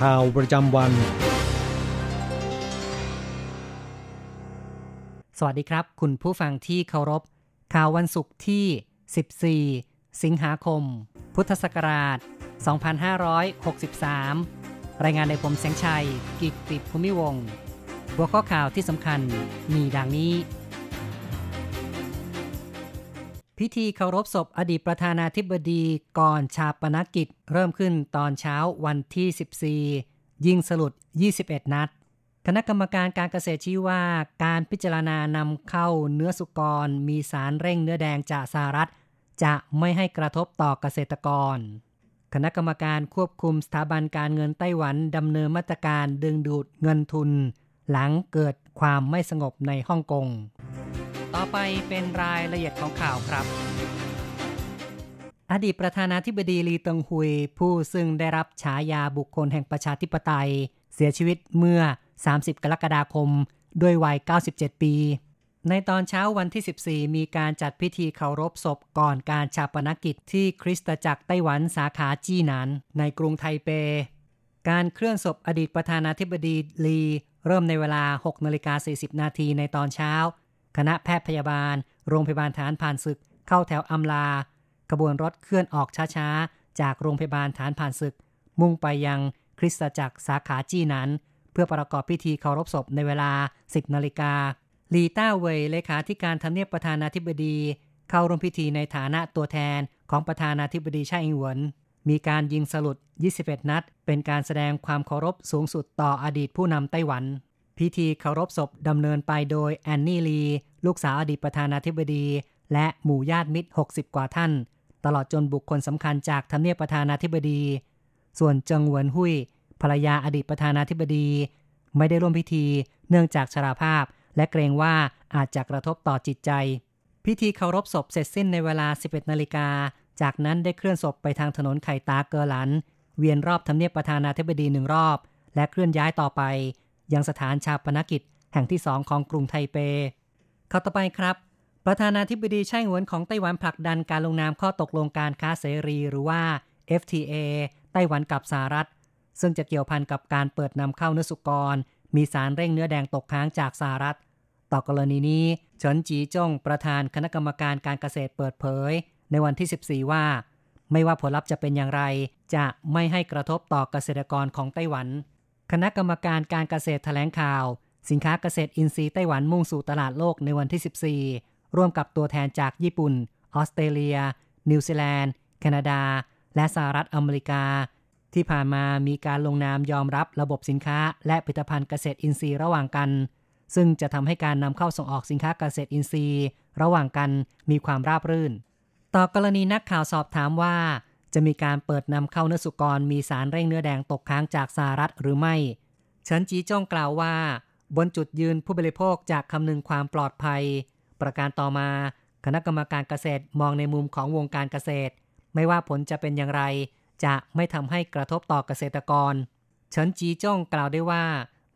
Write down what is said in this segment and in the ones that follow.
ข่าวประจำวัน สวัสดีครับ คุณผู้ฟังที่เคารพ ข่าววันศุกร์ที่ 14 สิงหาคม พุทธศักราช 2563 รายงานในผมแสงชัย กิตติภูมิวงศ์หัวข้อข่าวที่สำคัญมีดังนี้ พิธีเคารพศพอดีตประธานาธิบดีก่อนชาปนกิจ เริ่มขึ้นตอนเช้าวันที่ 14 ยิงสลุด 21 นัด คณะกรรมการการเกษตรชี้ว่าการพิจารณานำเข้าเนื้อสุกร มีสารเร่งเนื้อแดงจากสหรัฐ จะไม่ให้กระทบต่อเกษตรกร คณะกรรมการควบคุมสถาบันการเงินไต้หวันดำเนินมาตรการดึงดูดเงินทุน หลังเกิด ความไม่สงบในฮ่องกง ต่อไปเป็นรายละเอียดของข่าวครับ อดีตประธานาธิบดีลีตงฮุย ผู้ซึ่งได้รับฉายาบุคคลแห่งประชาธิปไตย เสียชีวิตเมื่อ 30 กรกฎาคม ด้วยวัย 97 ปี ในตอนเช้าวันที่ 14 มีการจัดพิธีเคารพศพก่อนการชาปนกิจที่คริสตจักรไต้หวันสาขาจีหนานในกรุงไทเป การเคลื่อนศพอดีตประธานาธิบดีลี เริ่มในเวลา 6นาฬิกา40 นาทีในตอนเช้า คณะแพทย์พยาบาล โรงพยาบาลฐานผ่านศึก เข้าแถวอำลา ขบวนรถเคลื่อนออกช้าๆ จากโรงพยาบาลฐานผ่านศึก มุ่งไปยังคริสตจักรสาขาจี้นั้น เพื่อประกอบพิธีเคารพศพในเวลา 10นาฬิกาลีต้าเวยเลขาธิการทำเนียบประธานาธิบดี เข้าร่วมพิธีในฐานะตัวแทนของประธานาธิบดีช่อิงหวน มีการยิงสลุด 21 นัด เป็นการแสดงความเคารพสูงสุดต่ออดีตผู้นำไต้หวัน พิธีเคารพศพดำเนินไปโดยแอนนี่ลี ลูกสาวอดีตประธานาธิบดี และหมู่ญาติมิตร 60 กว่าท่าน ตลอดจนบุคคลสำคัญจากทำเนียบประธานาธิบดี ส่วนเจิงเหวินหุยภรรยาอดีตประธานาธิบดี ไม่ได้ร่วมพิธี เนื่องจากชราภาพ และเกรงว่าอาจจะกระทบต่อจิตใจ พิธีเคารพศพเสร็จสิ้นในเวลา 11 นาฬิกา จากนั้นได้เคลื่อนศพไปทางถนนไข่ตาเกอหลัน เวียนรอบทำเนียบประธานาธิบดีหนึ่งรอบ และเคลื่อนย้ายต่อไป ยังสถานชาปนกิจ แห่งที่สองของกรุงไทเปเข้าต่อไปครับ ประธานาธิบดีไช่หวนของไต้หวันผลักดันการลงนามข้อตกลงการค้าเสรีหรือว่า FTA ไต้หวันกับสหรัฐ ซึ่งจะเกี่ยวพันกับการเปิดนำเข้าเนื้อสุกร มีสารเร่งเนื้อแดงตกค้างจากสหรัฐ ต่อกรณีนี้เฉินจีจ้งประธานคณะกรรมการการเกษตรเปิดเผย ในวันที่ 14 ว่า ไม่ว่าผลลัพธ์จะเป็นอย่างไร จะไม่ให้กระทบต่อเกษตรกรของไต้หวัน คณะกรรมการการเกษตรแถลงข่าว สินค้าเกษตรอินทรีย์ไต้หวันมุ่งสู่ตลาดโลกในวันที่ 14 ร่วมกับตัวแทนจากญี่ปุ่น ออสเตรเลีย นิวซีแลนด์ แคนาดา และสหรัฐอเมริกา ที่ผ่านมามีการลงนามยอมรับระบบสินค้า และผลิตภัณฑ์เกษตรอินทรีย์ระหว่างกันซึ่งจะทำให้การนำเข้าส่งออกสินค้าเกษตรอินทรีย์ ระหว่างกันมีความราบรื่น ต่อกรณีนักข่าวสอบถามว่า จะมีการเปิดนำเข้าเนื้อสุกรมีสารเร่งเนื้อแดงตกค้างจากสหรัฐหรือไม่เฉินจีจ้งกล่าวว่า บนจุดยืนผู้บริโภคจากคำนึงความปลอดภัย ประการต่อมา คณะกรรมการเกษตรมองในมุมของวงการเกษตร ไม่ว่าผลจะเป็นอย่างไร จะไม่ทำให้กระทบต่อเกษตรกรเฉินจีจ้งกล่าวได้ว่า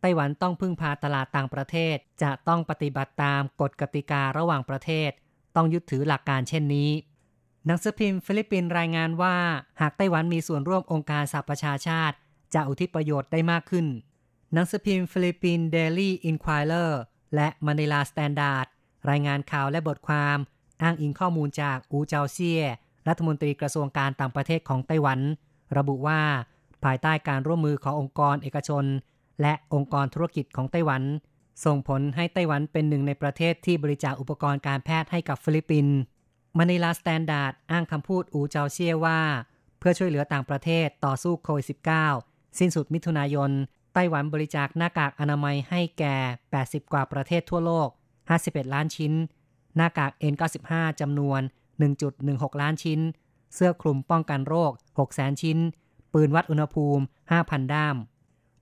ไต้หวันต้องพึ่งพาตลาดต่างประเทศ จะต้องปฏิบัติตามกฎกติการะหว่างประเทศ ต้องยึดถือหลักการเช่นนี้ หนังสือพิมพ์ฟิลิปปินส์รายงานว่า หากไต้หวันมีส่วนร่วมองค์การสหประชาชาติ จะอุทิศประโยชน์ได้มากขึ้น หนังสือพิมพ์ฟิลิปปินส์เดลี่อินไควเรอร์และมานิลาสแตนดาร์ดรายงานข่าวและบทความ อ้างอิงข้อมูลจากอู๋เจาเซี่ย รัฐมนตรีกระทรวงการต่างประเทศของไต้หวัน ระบุว่า ภายใต้การร่วมมือขององค์กรเอกชน และองค์กรธุรกิจของไต้หวัน ส่งผลให้ไต้หวันเป็นหนึ่งในประเทศที่บริจาคอุปกรณ์การแพทย์ให้กับฟิลิปปินส์ มานิลาสแตนดาร์ดอ้างคำพูดอู๋เจาเซี่ยว่า เพื่อช่วยเหลือต่างประเทศต่อสู้โควิด -19 สิ้นสุดมิถุนายน ไต้หวันบริจาคหน้ากากอนามัยให้แก่ 80 กว่าประเทศทั่วโลก 51 ล้านชิ้น หน้ากาก N95 จำนวน 1.16 ล้านชิ้น เสื้อคลุมป้องกันโรค 600,000ชิ้น ปืนวัดอุณหภูมิ 5,000 ด้าม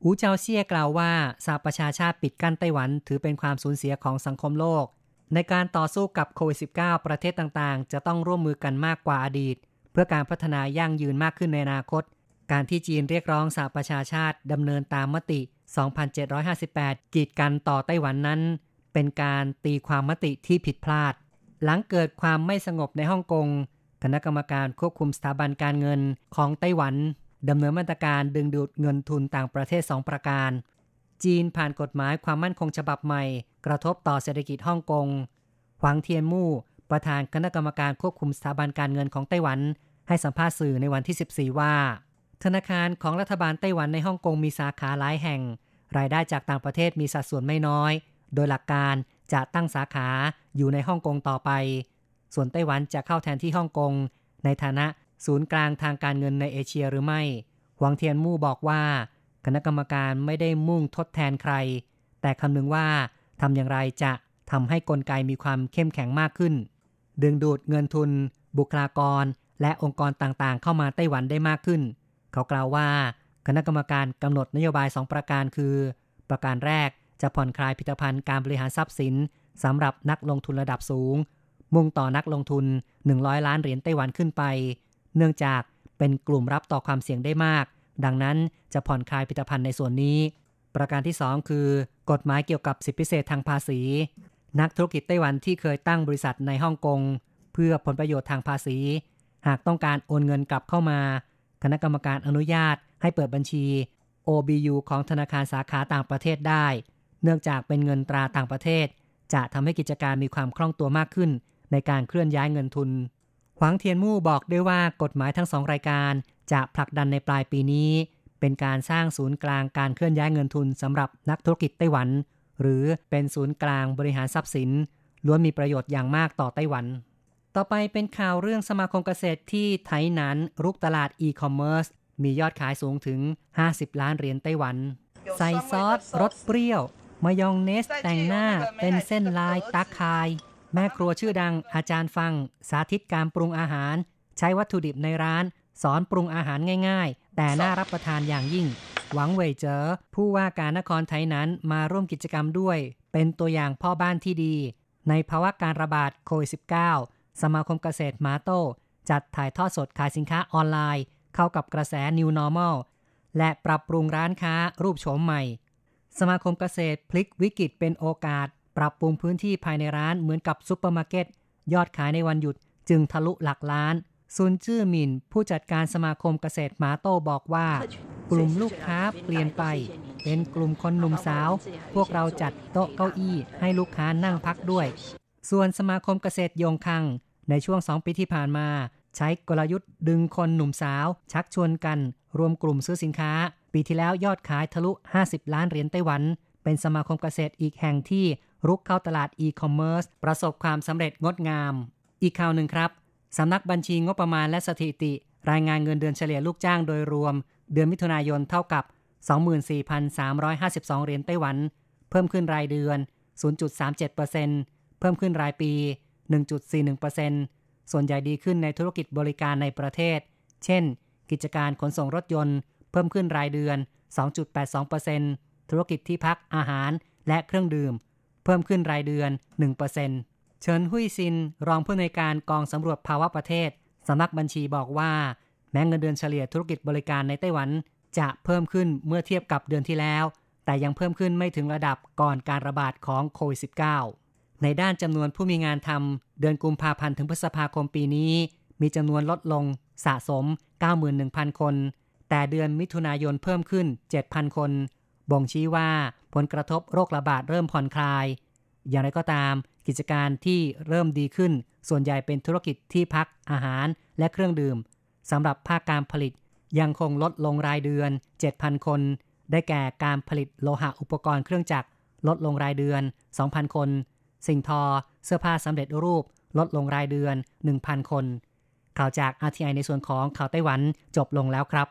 อูเจาเซียกล่าวว่าสหประชาชาติปิดกั้นไต้หวันถือเป็นความสูญเสียของสังคมโลก ในการต่อสู้กับโควิด -19 ประเทศต่างๆ จะต้องร่วมมือกันมากกว่าอดีต เพื่อการพัฒนายั่งยืนมากขึ้นในอนาคต การที่จีนเรียกร้องสหประชาชาติดำเนินตามมติ 2758 กีดกันต่อไต้หวันนั้น เป็นการตีความมติที่ผิดพลาด หลังเกิดความไม่สงบในฮ่องกง คณะกรรมการควบคุมสถาบันการเงินของไต้หวันดำเนินมาตรการดึงดูดเงินทุนต่างประเทศ 2 ประการ จีนผ่านกฎหมายความมั่นคงฉบับใหม่ กระทบต่อเศรษฐกิจฮ่องกง หวังเทียนมู่ ประธานคณะกรรมการควบคุมสถาบันการเงินของไต้หวัน ให้สัมภาษณ์สื่อในวันที่ 14 ว่า ธนาคารของรัฐบาลไต้หวันในฮ่องกงมีสาขาหลายแห่ง รายได้จากต่างประเทศมีสัดส่วนไม่น้อย โดยหลักการจะตั้งสาขาอยู่ในฮ่องกงต่อไป ส่วนไต้หวันจะเข้าแทนที่ฮ่องกง ในฐานะศูนย์กลางทางการเงินในเอเชียหรือไม่ หวังเทียนมู่บอกว่า คณะกรรมการไม่ได้มุ่งทดแทนใคร แต่คำนึงว่า ทำอย่างไรจะทำให้กลไกมีความเข้มแข็งมากขึ้น ดึงดูดเงินทุน บุคลากร และองค์กรต่างๆ เข้ามาไต้หวันได้มากขึ้น เขากล่าวว่า คณะกรรมการกำหนดนโยบาย 2 ประการคือ ประการแรกจะผ่อนคลายพิธภัณฑ์การบริหารทรัพย์สินสำหรับนักลงทุนระดับสูง มุ่งต่อนักลงทุน 100 ล้านเหรียญไต้หวันขึ้นไป เนื่องจากเป็นกลุ่มรับต่อความเสี่ยงได้มาก ดังนั้นจะผ่อนคลายพิธภัณฑ์ในส่วนนี้ ประการที่ 2 คือกฎหมายเกี่ยวกับสิทธิพิเศษทางภาษี นักธุรกิจไต้หวันที่เคยตั้งบริษัทในฮ่องกงเพื่อผลประโยชน์ทางภาษี หากต้องการโอนเงินกลับเข้ามา คณะกรรมการอนุญาตให้เปิดบัญชี OBU ของธนาคารสาขาต่างประเทศได้ เนื่องจากเป็นเงินตราต่างประเทศ จะทำให้กิจการมีความคล่องตัวมากขึ้น ในการเคลื่อนย้ายเงินทุนหวังเทียนมู่บอกด้วยว่ากฎหมายทั้งสองรายการจะผลักดันในปลายปีนี้ เป็นการสร้างศูนย์กลางการเคลื่อนย้ายเงินทุนสำหรับนักธุรกิจไต้หวัน หรือเป็นศูนย์กลางบริหารทรัพย์สิน ล้วนมีประโยชน์อย่างมากต่อไต้หวัน ต่อไปเป็นข่าวเรื่องสมาคมเกษตรที่ไทยนั้นรุกตลาดอีคอมเมิร์ซมียอดขายสูงถึง 50 ล้านเหรียญไต้หวัน ใส่ซอสรสเปรี้ยว มายองเนสแต่งหน้าเป็นเส้นลายตาคาย แม่ครัวชื่อดังอาจารย์ฟัง สาธิตการปรุงอาหาร ใช้วัตถุดิบในร้าน สอนปรุงอาหารง่าย แต่น่ารับประทานอย่างยิ่ง หวงเหว่ยเจ๋อผู้ว่าการนครไถหนานมาร่วมกิจกรรมด้วย เป็นตัวอย่างพ่อบ้านที่ดี ในภาวะการระบาดโควิด -19 สมาคมเกษตรมาโต้จัดถ่ายทอดสดขายสินค้าออนไลน์ เข้ากับกระแส New Normal และปรับปรุงร้านค้ารูปโฉมใหม่ สมาคมเกษตรพลิกวิกฤตเป็นโอกาส ปรับปรุงพื้นที่ภายในร้านเหมือนกับซุปเปอร์มาร์เก็ตยอดขายในวันหยุดจึงทะลุหลักล้าน ซุนจื้อหมิน ผู้จัดการสมาคมเกษตรหมาโต้บอกว่า กลุ่มลูกค้าเปลี่ยนไป เป็นกลุ่มคนหนุ่มสาว พวกเราจัดโต๊ะเก้าอี้ให้ลูกค้านั่งพักด้วย ส่วนสมาคมเกษตรยงคัง ในช่วงสองปีที่ผ่านมา ใช้กลยุทธ์ดึงคนหนุ่มสาว ชักชวนกัน รวมกลุ่มซื้อสินค้า ปีที่แล้วยอดขายทะลุ 50 ล้านเหรียญไต้หวัน เป็นสมาคมเกษตรอีกแห่งที่รุกเข้าตลาดอีคอมเมิร์ซประสบความสำเร็จงดงาม อีกข่าวหนึ่งครับ สำนักบัญชีงบประมาณและสถิติ รายงานเงินเดือนเฉลี่ยลูกจ้างโดยรวม เดือนมิถุนายนเท่ากับ 24,352 เหรียญไต้หวัน เพิ่มขึ้นรายเดือน 0.37%เพิ่มขึ้นรายปี 1.41%ส่วนใหญ่ดีขึ้นในธุรกิจบริการในประเทศ เช่น กิจการขนส่งรถยนต์ เพิ่มขึ้นรายเดือน 2.82%ธุรกิจที่พักอาหารและเครื่องดื่ม เพิ่มขึ้นรายเดือน 1% เฉินหุยซินรองผู้ในการกองสำรวจภาวะประเทศสำนักบัญชีบอกว่า แม้เงินเดือนเฉลี่ยธุรกิจบริการในไต้หวัน จะเพิ่มขึ้นเมื่อเทียบกับเดือนที่แล้ว แต่ยังเพิ่มขึ้นไม่ถึงระดับก่อนการระบาดของโควิด -19 ในด้านจำนวนผู้มีงานทำเดือนกุมภาพันธ์ถึงพฤษภาคมปีนี้ มีจำนวนลดลงสะสม 91,000 คน แต่เดือนมิถุนายนเพิ่มขึ้น 7,000 คน บ่งชี้ว่าผลกระทบโรคระบาดเริ่มผ่อนคลาย อย่างไรก็ตาม กิจการที่เริ่มดีขึ้น ส่วนใหญ่เป็นธุรกิจที่พักอาหารและเครื่องดื่มสำหรับภาคการผลิตยังคงลดลงรายเดือน 7,000 คน ได้แก่การผลิตโลหะอุปกรณ์เครื่องจักร ลดลงรายเดือน 2,000 คน สิ่งทอ เสื้อผ้าสำเร็จรูป ลดลงรายเดือน 1,000 คน ข่าวจาก RTI ในส่วนของข่าวไต้หวันจบลงแล้วครับ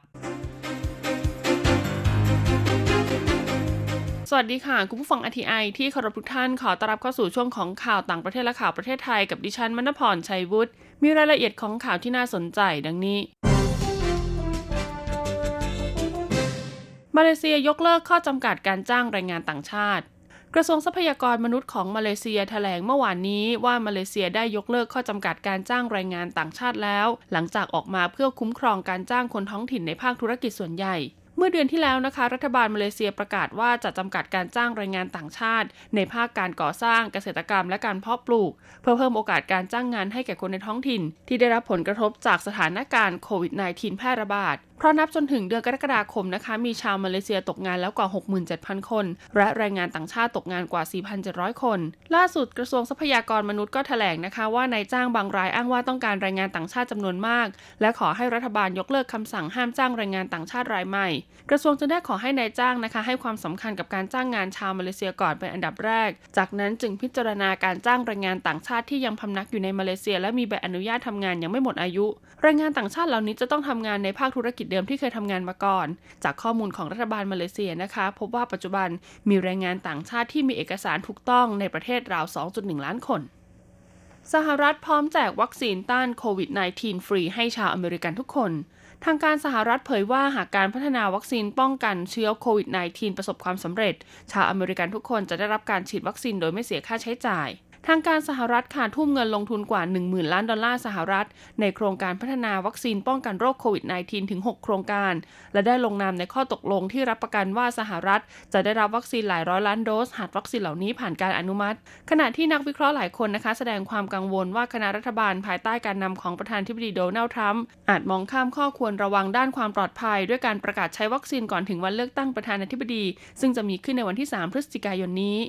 สวัสดีค่ะ คุณผู้ฟัง RTI ที่เคารพทุกท่านขอต้อนรับเข้าสู่ช่วงของข่าวต่างประเทศและข่าวประเทศไทยกับดิฉันมณพรชัยวุฒิมีรายละเอียดของข่าวที่น่าสนใจดังนี้มาเลเซียยกเลิกข้อจำกัดการจ้างแรงงานต่างชาติ กระทรวงทรัพยากรมนุษย์ของมาเลเซียแถลงเมื่อวานนี้ว่ามาเลเซียได้ยกเลิกข้อจำกัดการจ้างแรงงานต่างชาติแล้ว หลังจากออกมาเพื่อคุ้มครองการจ้างคนท้องถิ่นในภาคธุรกิจส่วนใหญ่ เมื่อเดือนที่แล้วนะคะ รัฐบาลมาเลเซียประกาศว่าจะจำกัดการจ้างแรงงานต่างชาติ ในภาคการก่อสร้างเกษตรกรรมและการเพาะปลูก เพื่อเพิ่มโอกาสการจ้างงานให้แก่คนในท้องถิ่น ที่ได้รับผลกระทบจากสถานการณ์โควิด -19 แพร่ระบาด เพราะนับจนถึงเดือนกรกฎาคมนะคะมีชาวมาเลเซียตกงานแล้วกว่า 67,000 คน และแรงงานต่างชาติตกงานกว่า 4,700 คน ล่าสุดกระทรวงทรัพยากรมนุษย์ก็แถลงนะคะ ว่านายจ้างบางรายอ้างว่าต้องการแรงงานต่างชาติจำนวนมาก และขอให้รัฐบาลยกเลิกคำสั่งห้ามจ้างแรงงานต่างชาติรายใหม่ กระทรวงจึงได้ขอให้นายจ้างนะคะให้ความสำคัญกับการจ้างงานชาวมาเลเซียก่อนเป็นอันดับแรก จากนั้นจึงพิจารณาการจ้างแรงงานต่างชาติที่ยังพำนักอยู่ในมาเลเซีย และมีใบอนุญาตทำงานยังไม่หมดอายุ แรงงานต่างชาติเหล่านี้จะต้องทำงานในภาคธุรกิจเดิมที่เคยทำงานมาก่อน จากข้อมูลของรัฐบาลมาเลเซียนะคะ พบว่าปัจจุบันมีแรงงานต่างชาติที่มีเอกสารถูกต้องในประเทศราว 2.1 ล้านคนสหรัฐพร้อมแจกวัคซีนต้านโควิด -19 ฟรีให้ชาวอเมริกันทุกคน ทางการสหรัฐเผยว่าหากการพัฒนาวัคซีนป้องกันเชื้อโควิด -19 ประสบความสำเร็จ ชาวอเมริกันทุกคนจะได้รับการฉีดวัคซีนโดยไม่เสียค่าใช้จ่าย ทางการสหรัฐค่ะทุ่มเงินลงทุนกว่า 10,000 ล้านดอลลาร์สหรัฐ ในโครงการพัฒนาวัคซีนป้องกันโรคโควิด -19 ถึง 6 โครงการ และได้ลงนามในข้อตกลงที่รับประกันว่าสหรัฐ จะได้รับวัคซีนหลายร้อยล้านโดส หากวัคซีนเหล่านี้ผ่านการอนุมัติ ขณะที่นักวิเคราะห์หลายคนนะคะ แสดงความกังวลว่าคณะรัฐบาลภายใต้การนำของประธานธิบดีโดนัลด์ทรัมป์อาจมองข้ามข้อควรระวังด้านความปลอดภัย ด้วยการประกาศใช้วัคซีนก่อนถึงวันเลือกตั้งประธานาธิบดี ซึ่งจะมีขึ้นในวันที่ 3 พฤศจิกายนนี้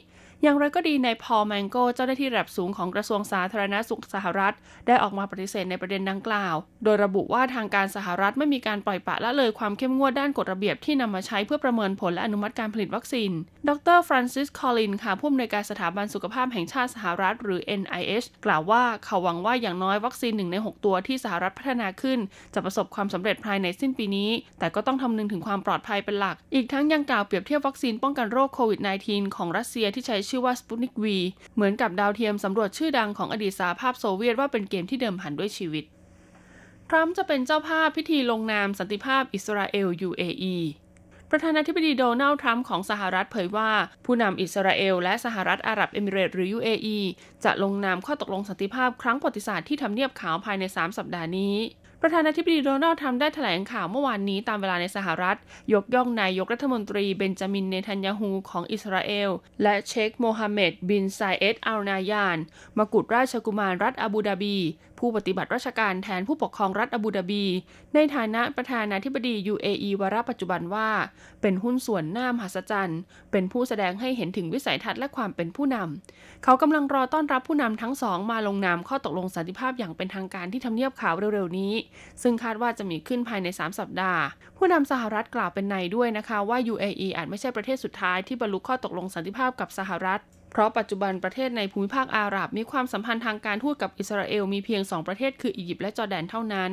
อย่างไรก็ดีในพอลแมงโกเจ้าหน้าที่ระดับสูงของกระทรวงสาธารณสุขสหรัฐ ได้ออกมาปฏิเสธในประเด็นดังกล่าว โดยระบุว่าทางการสหรัฐไม่มีการปล่อยปะละเลยความเข้มงวดด้านกฎระเบียบที่นำมาใช้เพื่อประเมินผลและอนุมัติการผลิตวัคซีน ดร.ฟรานซิส คอลลินส์ ค่ะผู้อำนวยการสถาบันสุขภาพแห่งชาติสหรัฐ หรือ NIH กล่าวว่าเขาหวังว่าอย่างน้อยวัคซีนหนึ่งใน 6 ตัวที่สหรัฐพัฒนาขึ้น จะประสบความสำเร็จภายในสิ้นปีนี้ แต่ก็ต้องคำนึงถึงความปลอดภัยเป็นหลัก อีกทั้งยังกล่าวเปรียบเทียบวัคซีนป้องกันโรคโควิด -19 ของรัสเซียที่ใช้ชื่อว่าสปุตนิกวีเหมือนกับดาวเทียมสำรวจชื่อดังของอดีตสหภาพโซเวียตว่าเป็นเกมที่เดิมพันด้วยชีวิต ทรัมป์จะเป็นเจ้าภาพพิธีลงนามสันติภาพอิสราเอล UAE ประธานาธิบดีโดนัลด์ทรัมป์ของสหรัฐเผยว่า ผู้นำอิสราเอลและสหรัฐอาหรับเอมิเรตหรือ UAE จะลงนามข้อตกลงสันติภาพครั้งประวัติศาสตร์ที่ทำเนียบขาวภายใน 3 สัปดาห์นี้ ประธานาธิบดีโดนัลด์ทรัมป์ได้แถลงข่าวเมื่อวานนี้ตามเวลาในสหรัฐ ยกย่องนายกรัฐมนตรีเบนจามินเนทันยาฮูของอิสราเอล และเชคโมฮัมเหม็ดบินซาเยดอัลนาห์ยานมากุฎราชกุมารรัฐอาบูดาบี ผู้ปฏิบัติราชการแทนผู้ปกครองรัฐอาบูดาบี ในฐานะประธานาธิบดี UAE วาระปัจจุบันว่า เป็นหุ้นส่วนหน้ามหัศจรรย์ เป็นผู้แสดงให้เห็นถึงวิสัยทัศน์และความเป็นผู้นำเขากำลังรอต้อนรับผู้นำทั้งสองมาลงนามข้อตกลงสันติภาพอย่างเป็นทางการที่ทำเนียบขาวเร็วๆนี้ซึ่งคาดว่าจะมีขึ้นภายใน 3 สัปดาห์ ผู้นำสหรัฐกล่าวเป็นในด้วยนะคะว่า UAE อาจไม่ใช่ประเทศสุดท้ายที่บรรลุข้อตกลงสันติภาพกับสหรัฐเพราะปัจจุบันประเทศในภูมิภาคอาหรับมีความสัมพันธ์ทางการทูตกับอิสราเอลมีเพียง 2 ประเทศคืออียิปต์และจอร์แดนเท่านั้น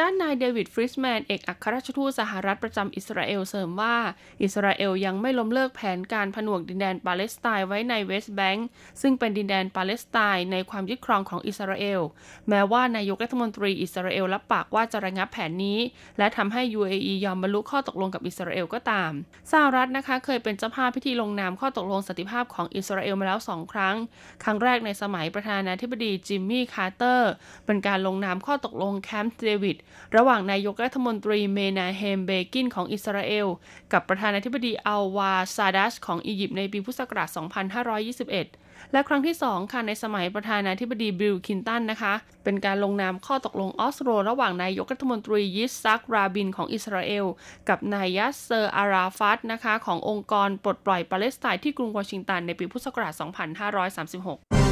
ด้านนายเดวิดฟรีดแมน เอกอัครราชทูตสหรัฐประจำอิสราเอลเสริมว่า อิสราเอลยังไม่ล้มเลิกแผนการผนวกดินแดนปาเลสไตน์ไว้ในเวสต์แบงก์ซึ่งเป็นดินแดนปาเลสไตน์ในความยึดครองของอิสราเอล แม้ว่านายกรัฐมนตรีอิสราเอลรับปากว่าจะระงับแผนนี้ และทำให้ UAE ยอมบรรลุข้อตกลงกับอิสราเอลก็ตามสหรัฐนะคะเคยเป็นเจ้าภาพพิธีลงนามข้อตกลงสันติภาพของอิสราเอลมาแล้วสองครั้ง ครั้งแรกในสมัยประธานาธิบดีจิมมี่คาร์เตอร์เป็นการลงนามข้อตกลงแคมป์เดวิดระหว่างนายกรัฐมนตรีเมนาเฮมเบกินของอิสราเอล กับประธานาธิบดีอันวาร์ซาดัตของอียิปต์ในปีพุทธศักราช 2521 และครั้งที่ 2 ค่ะในสมัยประธานาธิบดีบิลคลินตันนะคะ เป็นการลงนามข้อตกลงออสโล ระหว่างนายกรัฐมนตรียิตซักราบินของอิสราเอล กับนายยัสเซอร์อาราฟัตนะคะ ขององค์กรปลดปล่อยปาเลสไตน์ที่กรุงวอชิงตันในปีพุทธศักราช 2536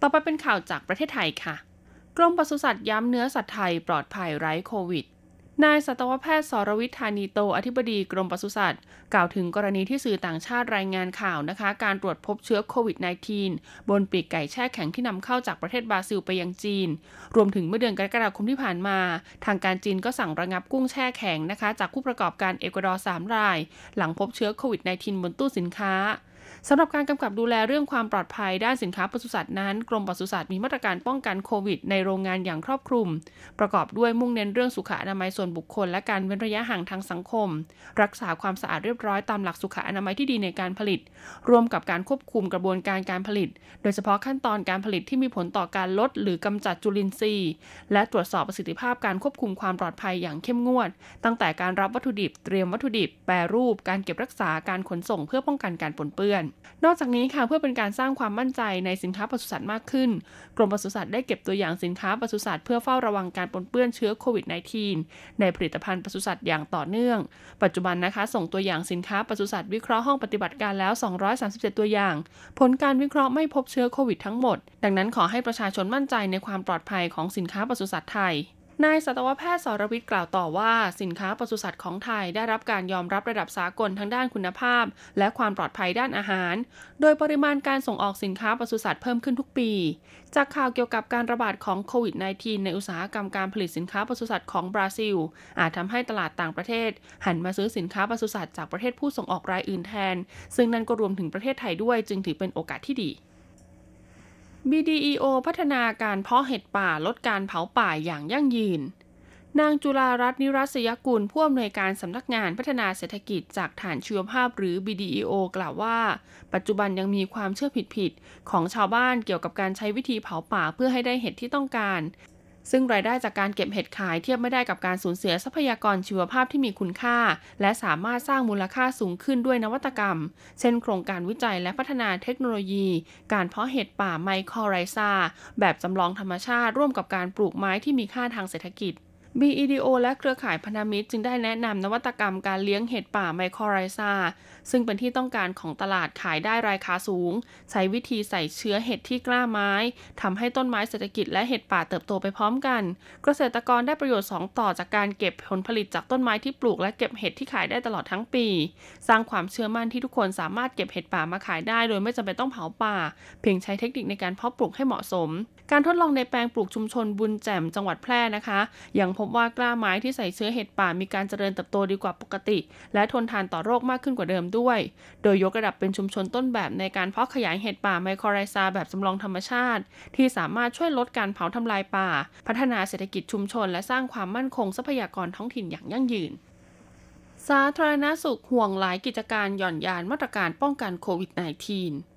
ต่อไปเป็นข่าวจากประเทศไทยค่ะ กรมปศุสัตว์ย้ำเนื้อสัตว์ไทยปลอดภัยไร้โควิด นายสัตวแพทย์สรวิทธานีโต อธิบดีกรมปศุสัตว์ กล่าวถึงกรณีที่สื่อต่างชาติรายงานข่าวนะคะ การตรวจพบเชื้อโควิด -19 บนปีกไก่แช่แข็งที่นำเข้าจากประเทศบราซิลไปยังจีน รวมถึงเมื่อเดือนกรกฎาคมที่ผ่านมา ทางการจีนก็สั่งระงับกุ้งแช่แข็งนะคะ จากผู้ประกอบการเอกวาดอร์3ราย หลังพบเชื้อโควิด -19 บนตู้สินค้า สำหรับการกำกับดูแลเรื่องความปลอดภัยด้านสินค้าปศุสัตว์นั้น กรมปศุสัตว์มีมาตรการป้องกันโควิด ในโรงงานอย่างครอบคลุม ประกอบด้วยมุ่งเน้นเรื่องสุขอนามัยส่วนบุคคล และการเว้นระยะห่างทางสังคม รักษาความสะอาดเรียบร้อยตามหลักสุขอนามัยที่ดีในการผลิต รวมกับการควบคุมกระบวนการการผลิต โดยเฉพาะขั้นตอนการผลิตที่มีผลต่อการลด หรือกำจัดจุลินทรีย์ และตรวจสอบประสิทธิภาพการควบคุมความปลอดภัยอย่างเข้มงวด ตั้งแต่การรับวัตถุดิบ เตรียมวัตถุดิบ แปรรูป การเก็บรักษา การขนส่งเพื่อป้องกันการปนเปื้อนนอกจากนี้ค่ะเพื่อเป็นการสร้างความมั่นใจในสินค้าปศุสัตว์มากขึ้น กรมปศุสัตว์ได้เก็บตัวอย่างสินค้าปศุสัตว์เพื่อเฝ้าระวังการปนเปื้อนเชื้อโควิด -19 ในผลิตภัณฑ์ปศุสัตว์อย่างต่อเนื่อง ปัจจุบันนะคะ ส่งตัวอย่างสินค้าปศุสัตว์วิเคราะห์ห้องปฏิบัติการแล้ว 237 ตัวอย่าง ผลการวิเคราะห์ไม่พบเชื้อโควิดทั้งหมด ดังนั้นขอให้ประชาชนมั่นใจในความปลอดภัยของสินค้าปศุสัตว์ไทย นายสัตวแพทย์สรวิทย์กล่าวต่อว่าสินค้าปศุสัตว์ของไทยได้รับการยอมรับระดับสากลทั้งด้านคุณภาพ และความปลอดภัยด้านอาหาร โดยปริมาณการส่งออกสินค้าปศุสัตว์เพิ่มขึ้นทุกปี จากข่าวเกี่ยวกับการระบาดของโควิด -19 ในอุตสาหกรรมการผลิตสินค้าปศุสัตว์ของบราซิล อาจทำให้ตลาดต่างประเทศ หันมาซื้อสินค้าปศุสัตว์จากประเทศผู้ส่งออกรายอื่นแทน ซึ่งนั่นก็รวมถึงประเทศไทยด้วยจึงถือเป็นโอกาสที่ดี BDEO พัฒนาการเพาะเห็ดป่าลดการเผาป่าอย่างยั่งยืน นางจุฬารัตน์นิรัศยกุลผู้อำนวยการสำนักงานพัฒนาเศรษฐกิจจากฐานชีวภาพหรือ BDEO กล่าวว่า ปัจจุบันยังมีความเชื่อผิดๆของชาวบ้านเกี่ยวกับการใช้วิธีเผาป่าเพื่อให้ได้เห็ดที่ต้องการ ซึ่งรายได้จากการเก็บเห็ดขายเทียบไม่ได้กับการสูญเสียทรัพยากรชีวภาพที่มีคุณค่า และสามารถสร้างมูลค่าสูงขึ้นด้วยนวัตกรรม เช่นโครงการวิจัยและพัฒนาเทคโนโลยี การเพาะเห็ดป่าไมโครไรซาแบบจำลองธรรมชาติร่วมกับการปลูกไม้ที่มีค่าทางเศรษฐกิจ BEDO และเครือข่ายพันธมิตรจึงได้แนะนำนวัตกรรมการเลี้ยงเห็ดป่าไมโครไรซาซึ่งเป็นที่ต้องการของตลาดขายได้ราคาสูง ใช้วิธีใส่เชื้อเห็ดที่กล้าไม้ทำให้ต้นไม้เศรษฐกิจและเห็ดป่าเติบโตไปพร้อมกัน เกษตรกรได้ประโยชน์ 2 ต่อจากการเก็บผลผลิตจากต้นไม้ที่ปลูกและเก็บเห็ดที่ขายได้ตลอดทั้งปี สร้างความเชื่อมั่นที่ทุกคนสามารถเก็บเห็ดป่ามาขายได้ โดยไม่จำเป็นต้องเผาป่า เพียงใช้เทคนิคในการเพาะปลูกให้เหมาะสม การทดลองในแปลงปลูกชุมชนบุญแจ่มจังหวัดแพร่นะคะยังพบว่ากล้าไม้ที่ใส่เชื้อเห็ดป่ามีการเจริญเติบโตดีกว่าปกติ และทนทานต่อโรคมากขึ้นกว่าเดิมด้วย โดยยกระดับเป็นชุมชนต้นแบบในการเพาะขยายเห็ดป่าไมโครไรซาแบบจำลองธรรมชาติ ที่สามารถช่วยลดการเผาทำลายป่า พัฒนาเศรษฐกิจชุมชน และสร้างความมั่นคงทรัพยากรท้องถิ่นอย่างยั่งยืนสาธารณสุขห่วงหลายกิจการหย่อนยานมาตรการป้องกันโควิด -19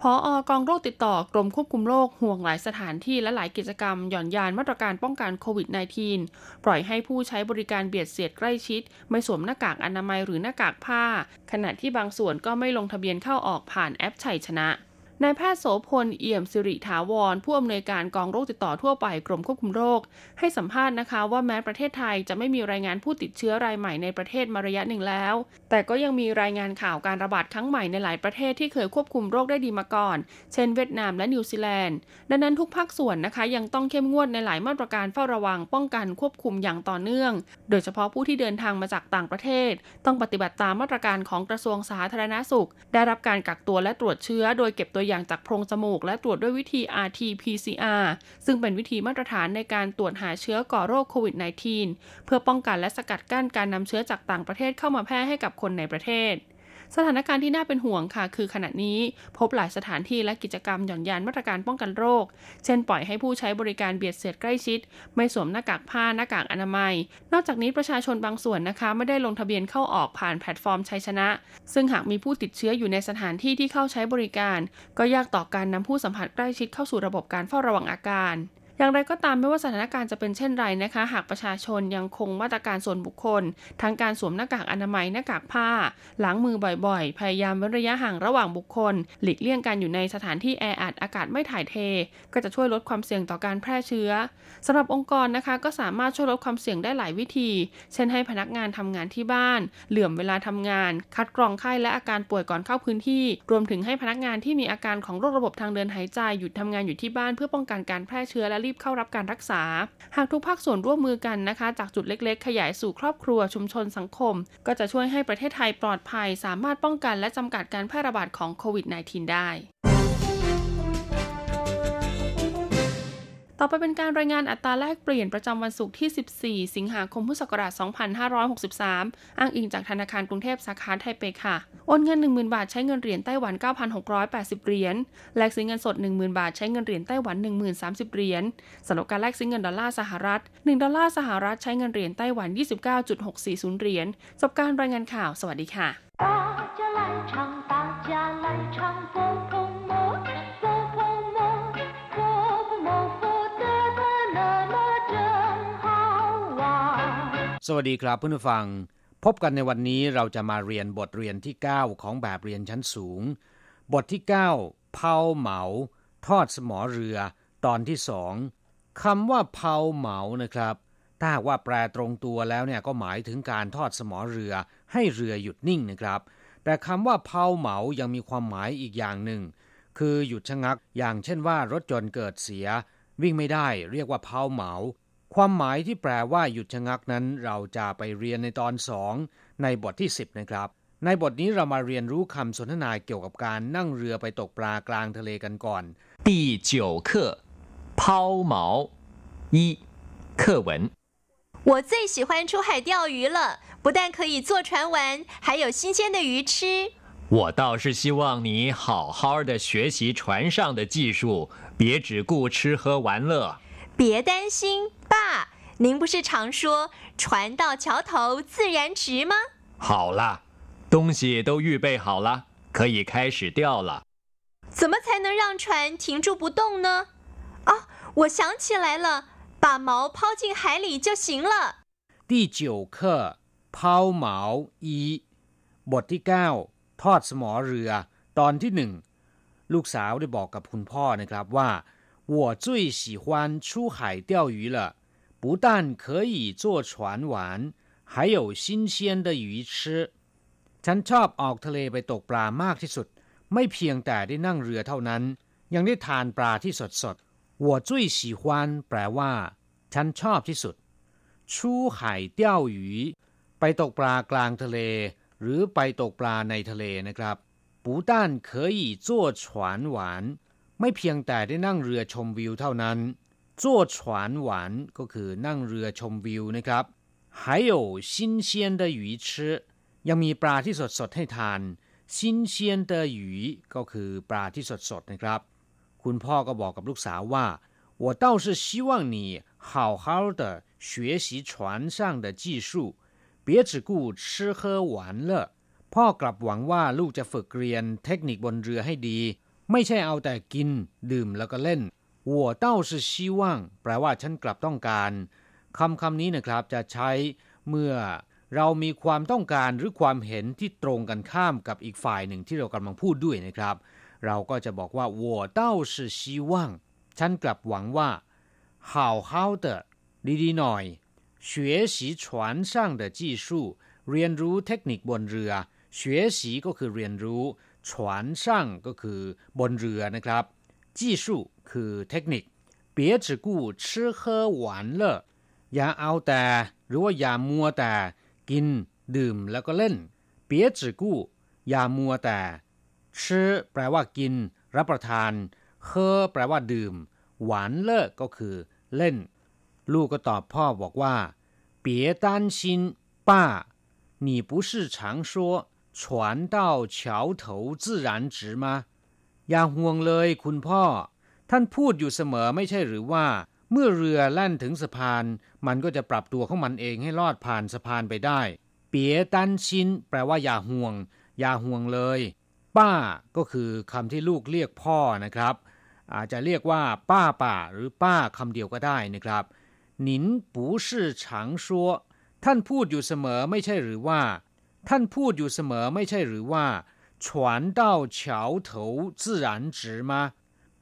พออกองโรคติดต่อกรมควบคุมโรคห่วงหลายสถานที่และหลายกิจกรรม หย่อนยานมาตรการป้องกันโควิด -19 ปล่อยให้ผู้ใช้บริการเบียดเสียดใกล้ชิด ไม่สวมหน้ากากอนามัยหรือหน้ากากผ้า ขณะที่บางส่วนก็ไม่ลงทะเบียนเข้าออกผ่านแอปไทยชนะ นายแพทย์โสภณเอี่ยมศิริถาวร ผู้อำนวยการกองโรคติดต่อทั่วไปกรมควบคุมโรค ให้สัมภาษณ์นะคะว่าแม้ประเทศไทยจะไม่มีรายงานผู้ติดเชื้อรายใหม่ในประเทศมาระยะหนึ่งแล้ว แต่ก็ยังมีรายงานข่าวการระบาดครั้งใหม่ในหลายประเทศที่เคยควบคุมโรคได้ดีมาก่อน เช่นเวียดนามและนิวซีแลนด์ ดังนั้นทุกภาคส่วนนะคะยังต้องเข้มงวดในหลายมาตรการเฝ้าระวังป้องกันควบคุมอย่างต่อเนื่อง โดยเฉพาะผู้ที่เดินทางมาจากต่างประเทศ ต้องปฏิบัติตามมาตรการของกระทรวงสาธารณาสุข ได้รับการกักตัวและตรวจเชื้อโดยเก็บตัวอย่างจากโพรงจมูก และตรวจด้วยวิธี RT-PCR ซึ่งเป็นวิธีมาตรฐานในการตรวจหาเชื้อก่อโรคโควิด -19 เพื่อป้องกันและสกัดกั้นการนำเชื้อจากต่างประเทศเข้ามาแพร่ให้กับคนในประเทศ สถานการณ์ที่น่าเป็นห่วงค่ะ คือขณะนี้พบหลายสถานที่และกิจกรรมหย่อนยานมาตรการป้องกันโรค เช่นปล่อยให้ผู้ใช้บริการเบียดเสียดใกล้ชิด ไม่สวมหน้ากากผ้าหน้ากากอนามัย นอกจากนี้ประชาชนบางส่วนนะคะ ไม่ได้ลงทะเบียนเข้าออกผ่านแพลตฟอร์มไทยชนะ ซึ่งหากมีผู้ติดเชื้ออยู่ในสถานที่ที่เข้าใช้บริการ ก็ยากต่อการนำผู้สัมผัสใกล้ชิดเข้าสู่ระบบการเฝ้าระวังอาการ อย่างไรก็ตามไม่ว่าสถานการณ์จะเป็นเช่นไรนะคะ หากประชาชนยังคงมาตรการส่วนบุคคล ทั้งการสวมหน้ากากอนามัยหน้ากากผ้าล้างมือบ่อยๆ พยายามเว้นระยะห่างระหว่างบุคคล หลีกเลี่ยงการอยู่ในสถานที่แออัดอากาศไม่ถ่ายเท ก็จะช่วยลดความเสี่ยงต่อการแพร่เชื้อสำหรับองค์กรนะคะก็สามารถช่วยลดความเสี่ยงได้หลายวิธี เช่นให้พนักงานทำงานที่บ้าน เหลื่อมเวลาทำงาน คัดกรองไข้และอาการป่วยก่อนเข้าพื้นที่ รวมถึงให้พนักงานที่มีอาการของโรคระบบทางเดินหายใจหยุดทำงานอยู่ที่บ้านเพื่อป้องกันการแพร่เชื้อและรีบเข้ารับการรักษา หากทุกภาคส่วนร่วมมือกันนะคะ จากจุดเล็กๆ ขยายสู่ครอบครัวชุมชนสังคม ก็จะช่วยให้ประเทศไทยปลอดภัย สามารถป้องกันและจำกัดการแพร่ระบาดของโควิด -19 ได้ ต่อไปเป็นการรายงานอัตราแลกเปลี่ยนประจำวันศุกร์ที่ 14 สิงหาคม พุทธศักราช 2563 อ้างอิงจากธนาคารกรุงเทพสาขาไทเปค่ะ โอนเงิน 10,000 บาทใช้เงินเหรียญไต้หวัน 9,680 เหรียญ แลกซื้อเงินสด 10,000 บาทใช้เงินเหรียญไต้หวัน 10,030 เหรียญสำหรับการแลกซื้อเงินดอลลาร์สหรัฐ 1 ดอลลาร์สหรัฐใช้เงินเหรียญไต้หวัน 29.640 เหรียญ จบการรายงานข่าว สวัสดีค่ะ สวัสดีครับเพื่อนผู้ฟัง พบกันในวันนี้เราจะมาเรียนบทเรียนที่ 9 ของแบบเรียนชั้นสูง บทที่ 9 เผาเหมา ทอดสมอเรือ ตอนที่สองคำว่าเผาเหมานะครับ ถ้าว่าแปลตรงตัวแล้วเนี่ยก็หมายถึงการทอดสมอเรือ ให้เรือหยุดนิ่งนะครับ แต่คำว่าเผาเหมายังมีความหมายอีกอย่างหนึ่ง คือหยุดชะงัก อย่างเช่นว่ารถจนเกิดเสีย วิ่งไม่ได้เรียกว่าเผาเหมา ความหมายที่แปลว่าหยุดชะงักนั้นเราจะไปเรียนในตอนสองในบทที่ 10 นะครับ ในบทนี้เรามาเรียนรู้คำสนทนาเกี่ยวกับการนั่งเรือไปตกปลากลางทะเลกันก่อน第九课抛锚一课文我最喜欢出海钓鱼了，不但可以坐船玩，还有新鲜的鱼吃。我倒是希望你好好的学习船上的技术，别只顾吃喝玩乐。别担心， 爸，您不是常说“船到桥头自然直”吗？好了，东西都预备好了，可以开始钓了。怎么才能让船停住不动呢？哦，我想起来了，把锚抛进海里就行了。第九课抛锚一บทที่เก้าทอดสมอเรือตอนที่หนึ่งลูกสาวได้บอกกับคุณพ่อนะครับว่า 我最喜欢出海钓鱼了，不但可以坐船玩，还有新鲜的鱼吃。ฉันชอบออกทะเลไปตกปลามากที่สุด ไม่เพียงแต่ได้นั่งเรือเท่านั้น ยังได้ทานปลาที่สดสด我最喜欢แปลว่า ฉันชอบที่สุด出海钓鱼ไปตกปลากลางทะเล หรือไปตกปลาในทะเลนะครับ不但可以坐船玩 ไม่เพียงแต่ได้นั่งเรือชมวิวเท่านั้น坐船玩ก็คือนั่งเรือชมวิวนะครับ还有新鲜的鱼吃ยังมีปลาที่สดสดให้ทาน新鲜的鱼ก็คือปลาที่สดสดนะครับ คุณพ่อก็บอกกับลูกสาวว่า我倒是希望你好好的学习船上的技术别只顾吃喝玩乐พ่อกลับหวังว่าลูกจะฝึกเรียนเทคนิคบนเรือให้ดี ไม่ใช่เอาแต่กิน ดื่มแล้วก็เล่น我倒是希望แปลว่าฉันกลับต้องการคำคำนี้นะครับจะใช้เมื่อเรามีความต้องการหรือความเห็นที่ตรงกันข้ามกับอีกฝ่ายหนึ่งที่เรากำลังพูดด้วยนะครับ เราก็จะบอกว่า我倒是希望ฉันกลับหวังว่า好好的ดีๆหน่อย学习船上的技术เรียนรู้เทคนิคบนเรือ学习ก็คือเรียนรู้ ฉวนช่างก็คือบนเรือนะครับจีสุคือเทคนิค别只顾吃喝玩乐อย่าเอาแต่หรือว่าอย่ามัวแต่กินดื่มแล้วก็เล่น别只顾อย่ามัวแต่吃แปลว่ากิน รับประทานเฮอแปลว่าดื่ม หวานเลิกก็คือเล่น ลูกก็ตอบพ่อบอกว่า别担心爸你不是常说 船到桥头自然直吗อย่าห่วงเลยคุณพ่อ ท่านพูดอยู่เสมอไม่ใช่หรือว่า เมื่อเรือแล่นถึงสะพาน มันก็จะปรับตัวของมันเองให้ลอดผ่านสะพานไปได้ เปียตันชินแปลว่าอย่าห่วง อย่าห่วงเลย ป้าก็คือคำที่ลูกเรียกพ่อนะครับ อาจจะเรียกว่า ป้าป่าหรือป้าคำเดียวก็ได้นะครับหนินปูชื่อฉางชัวท่านพูดอยู่เสมอไม่ใช่หรือว่า ท่านพูดอยู่เสมอไม่ใช่หรือว่า船到桥头自然直吗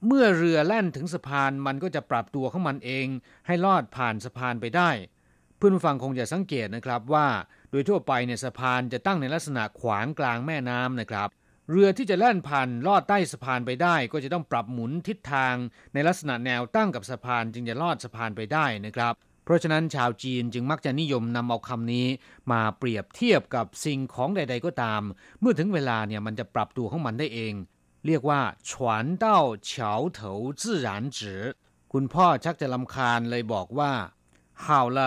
เมื่อเรือแล่นถึงสะพานมันก็จะปรับตัวของมันเอง ให้ลอดผ่านสะพานไปได้ เพื่อนฟังคงจะสังเกตนะครับว่า โดยทั่วไปเนี่ยสะพานจะตั้งในลักษณะขวางกลางแม่น้ำนะครับ เรือที่จะแล่นผ่านลอดใต้สะพานไปได้ ก็จะต้องปรับหมุนทิศทาง ในลักษณะแนวตั้งกับสะพานจึงจะลอดสะพานไปได้นะครับ เพ ราะฉะนั้นชาวจีนจึงมักจะนิยมนำเอาคำนี้ มาเปรียบเทียบกับสิ่งของใด ๆ ก็ตาม เมื่อถึงเวลาเนี่ยมันจะปรับตัวของมันได้เอง เรียกว่าฉวนเต้าเฉาเถาจื่อหรานจือคุณพ่อชักจะลำคาญเลยบอกว่า好了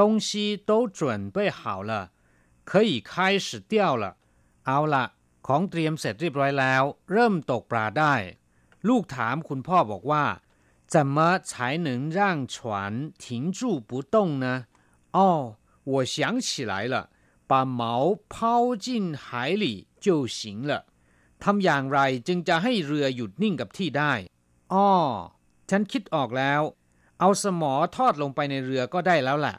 东西都准备好了可以开始钓了เอาละของเตรียมเสร็จเรียบร้อยแล้ว เริ่มตกปลาได้ ลูกถามคุณพ่อบอกว่า 怎么才能让船停住不动呢哦我想起来了把锚抛进海里就行了ทำอย่างไรจึงจะให้เรือหยุดนิ่งกับที่ได้อ้อฉันคิดออกแล้ว เอาสมอทอดลงไปในเรือก็ได้แล้วแหละ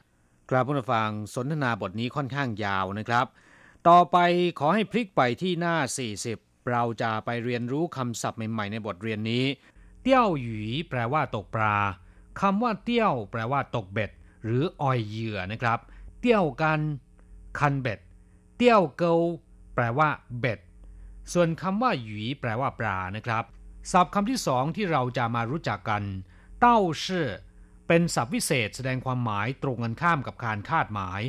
กราบผู้ฟังสนทนาบทนี้ค่อนข้างยาวนะครับ ต่อไปขอให้พลิกไปที่หน้า 40 เราจะไปเรียนรู้คำศัพท์ใหม่ๆในบทเรียนนี้ เตี้ยวหยีแปลว่าตกปลาคำว่าเตี้ยว แปลว่าตกเบ็ด หรือออยเหยื่อนะครับ เตี้ยวกัน คันเบ็ด เตี้ยวเกาแปลว่าเบ็ด ส่วนคำว่าหยีแปลว่าปลานะครับศัพท์คำที่สองที่เราจะมารู้จักกัน เต้าชื่อเป็นศัพท์วิเศษแสดงความหมายตรงกันข้ามกับการคาดหมาย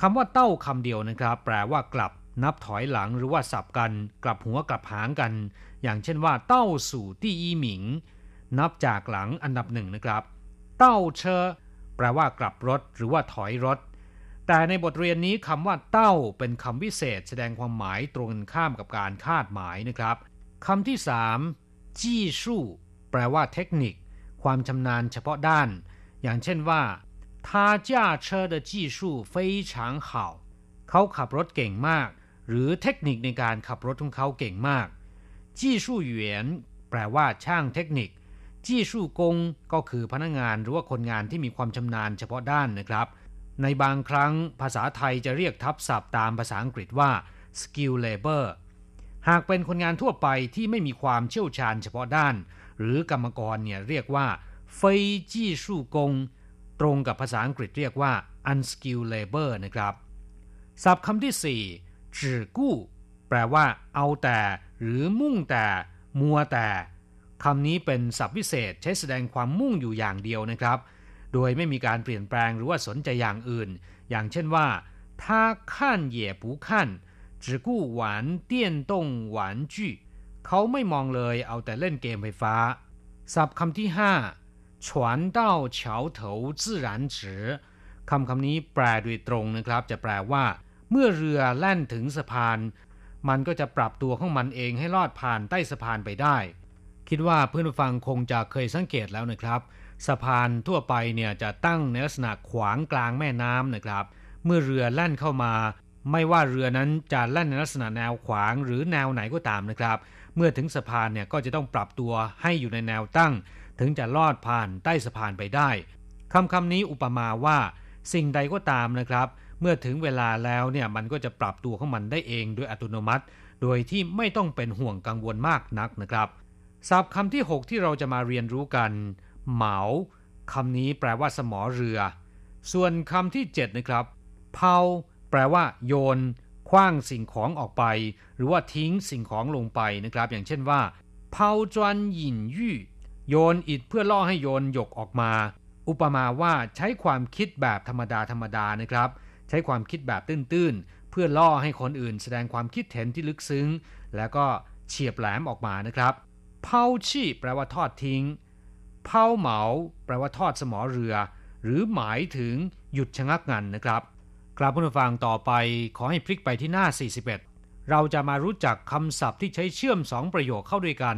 คำว่าเต้าคำเดียวนะครับ แปลว่ากลับ นับถอยหลังหรือว่าสับกัน กลับหัวกลับหางกัน อย่างเช่นว่า เต้าสู่ที่อีหมิง นับจากหลังอันดับหนึ่งนะครับ เต้าเชอแปลว่ากลับรถหรือว่าถอยรถ แต่ในบทเรียนนี้คำว่าเต้าเป็นคำวิเศษ แสดงความหมายตรงกันข้ามกับการคาดหมายนะครับคำที่สามจี้สู้แปลว่าเทคนิค ความชำนาญเฉพาะด้าน อย่างเช่นว่า他驾车的技术非常好เขาขับรถเก่งมาก หรือเทคนิคในการขับรถของเขาเก่งมากจี้สู้เหวียนแปลว่าช่างเทคนิคจี้สู้กงก็คือพนักงานหรือว่าคนงานที่มีความชำนาญเฉพาะด้านนะครับ ในบางครั้งภาษาไทยจะเรียกทับศัพท์ตามภาษาอังกฤษว่า skill labor หากเป็นคนงานทั่วไปที่ไม่มีความเชี่ยวชาญเฉพาะด้าน หรือกรรมกรเนี่ยเรียกว่าเฟยจี้สู้กง ตรงกับภาษาอังกฤษเรียกว่า unskilled labor นะครับ ศัพท์คำที่สี่ จื่อกู้แปลว่า เอาแต่ หรือมุ่งแต่ มัวแต่ คำนี้เป็นศัพท์พิเศษใช้แสดงความมุ่งอยู่อย่างเดียวนะครับ โดยไม่มีการเปลี่ยนแปลงหรือว่าสนใจอย่างอื่น อย่างเช่นว่า他看也不看只顾玩电动玩具เขาไม่มองเลยเอาแต่เล่นเกมไฟฟ้า ศัพท์คำที่ห้าฉวนเต้าเฉาเถาจื่อหรานจือคำคำนี้แปลโดยตรงนะครับ จะแปลว่า เมื่อเรือแล่นถึงสะพาน มันก็จะปรับตัวของมันเองให้ลอดผ่านใต้สะพานไปได้ คิดว่าเพื่อนฟังคงจะเคยสังเกตแล้วนะครับ สะพานทั่วไปเนี่ยจะตั้งในลักษณะขวางกลางแม่น้ำนะครับ เมื่อเรือแล่นเข้ามา ไม่ว่าเรือนั้นจะแล่นในลักษณะแนวขวางหรือแนวไหนก็ตามนะครับ เมื่อถึงสะพานเนี่ยก็จะต้องปรับตัวให้อยู่ในแนวตั้ง ถึงจะลอดผ่านใต้สะพานไปได้คำคำนี้อุปมาว่า สิ่งใดก็ตามนะครับ เมื่อถึงเวลาแล้วเนี่ยมันก็จะปรับตัวของมันได้เองโดยอัตโนมัติ โดยที่ไม่ต้องเป็นห่วงกังวลมากนักนะครับศัพท์คำที่ 6 ที่เราจะมาเรียนรู้กัน เหมาคำนี้แปลว่าสมอเรือ ส่วนคำที่ 7 นะครับ เผาแปลว่า โยนคว้างสิ่งของออกไป หรือว่าทิ้งสิ่งของลงไปนะครับ อย่างเช่นว่าเผาจวนหยินยู่โยนอิดเพื่อล่อให้โยนหยกออกมา อุปมาว่าใช้ความคิดแบบธรรมดาธรรมดานะครับ ใช้ความคิดแบบตื้นๆ เพื่อล่อให้คนอื่นแสดงความคิดเห็นที่ลึกซึ้ง แล้วก็เฉียบแหลมออกมานะครับเผาชี่แปลว่าทอดทิ้งเผาเหมาแปลว่าทอดสมอเรือ หรือหมายถึงหยุดชะงักงันนะครับกลับผู้ฟังต่อไปขอให้พลิกไปที่หน้า 41 เราจะมารู้จักคำศัพท์ที่ใช้เชื่อมสองประโยคเข้าด้วยกัน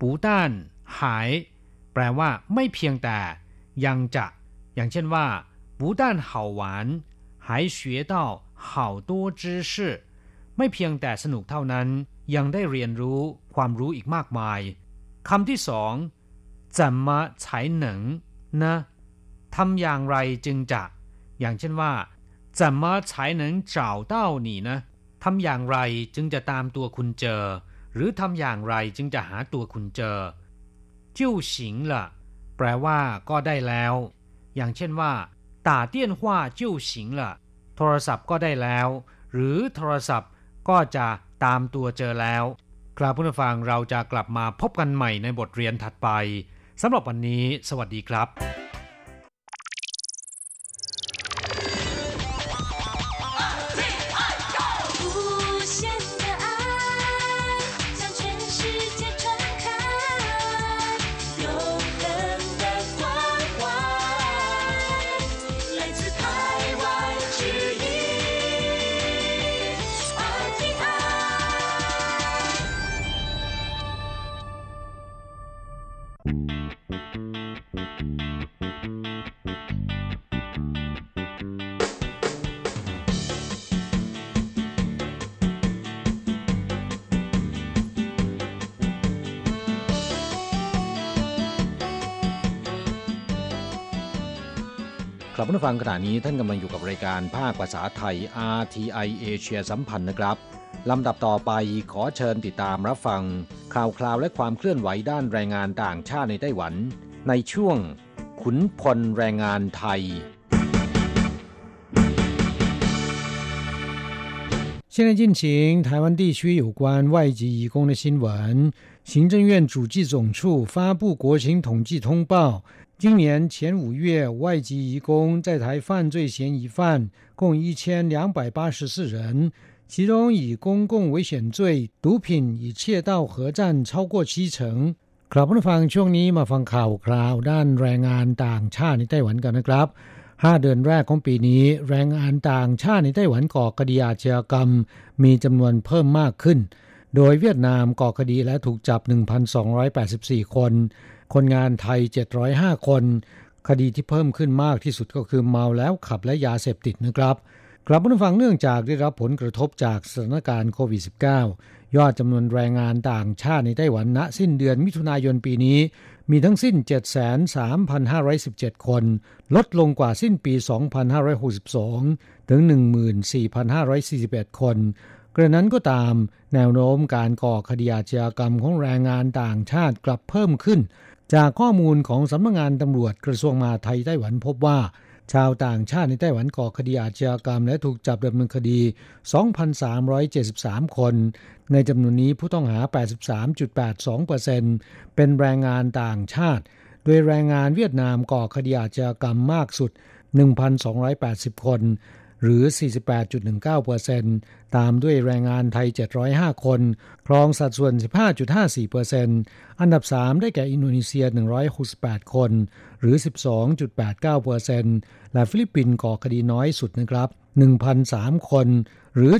ปูต้าน หาย แปลว่าไม่เพียงแต่ ยังจะ อย่างเช่นว่าปูต้าน好玩还学到好多知识ไม่เพียงแต่สนุกเท่านั้น ยังได้เรียนรู้ความรู้อีกมากมายคำที่สอง怎么才能นะทำอย่างไรจึงจะ อย่างเช่นว่า怎么才能找到你呢ทำอย่างไรจึงจะตามตัวคุณเจอ หรือทำอย่างไรจึงจะหาตัวคุณเจอ就行了แปลว่าก็ได้แล้ว อย่างเช่นว่า 打电话就行了โทรศัพท์ก็ได้แล้ว หรือโทรศัพท์ก็จะตามตัวเจอแล้ว กราบผู้ฟังเราจะกลับมาพบกันใหม่ในบทเรียนถัดไปสำหรับวันนี้ สวัสดีครับ ครับผู้ฟังขณะนี้ท่านกำลังอยู่กับรายการภาคภาษาไทย RTI เอเชียสัมพันธ์นะครับลำดับต่อไปขอเชิญติดตามรับฟัง ข่าวคราวและความเคลื่อนไหวด้านแรงงานต่างชาติในไต้หวัน ในช่วง ขุนพลแรงงานไทย现在进行台湾地区有关外籍移工的新闻。行政院主计总处发布国情统计通报， 今年前五月，外籍移工在台犯罪嫌疑犯共一千两百八十四人，其中以公共危险罪、毒品与窃盗合占超过七成。ครับผู้ฟังช่วงนี้มาฟังข่าวคราวด้านแรงงานต่างชาติในไต้หวันกันนะครับห้าเดือนแรกของปีนี้ แรงงานต่างชาติในไต้หวันก่อคดีอาชญากรรม มีจำนวนเพิ่มมากขึ้น โดยเวียดนามก่อคดีและถูกจับ 1,284 คน คนงานไทย 705 คน คดีที่เพิ่มขึ้นมากที่สุดก็คือเมาแล้วขับและยาเสพติดนะครับกลับมาฟังเนื่องจากได้รับผลกระทบจากสถานการณ์โควิด -19 ยอดจำนวนแรงงานต่างชาติในไต้หวันณสิ้นเดือนมิถุนายนปีนี้ มีทั้งสิ้น 73,517 คน ลดลงกว่าสิ้นปี 2562 ถึง 14,541 คน กระนั้นก็ตามแนวโน้มการก่อคดีอาชญากรรมของแรงงานต่างชาติกลับเพิ่มขึ้น จากข้อมูลของสำนักงงานตำรวจกระทรวงมหาดไทยไต้หวันพบว่า ชาวต่างชาติในไต้หวันก่อคดีอาชญากรรมและถูกจับดำเนินคดี 2,373 คน ในจำนวนนี้ผู้ต้องหา 83.82%เป็นแรงงานต่างชาติ โดยแรงงานเวียดนามก่อคดีอาชญากรรมมากสุด 1,280 คน หรือ 48.19%ตามด้วยแรงงานไทย 705 คน ครองสัดส่วน 15.54%อันดับ 3 ได้แก่อินโดนีเซีย 168 คน หรือ 12.89%และฟิลิปปินส์ก่อคดีน้อยสุดนะครับ 1,003 คน หรือ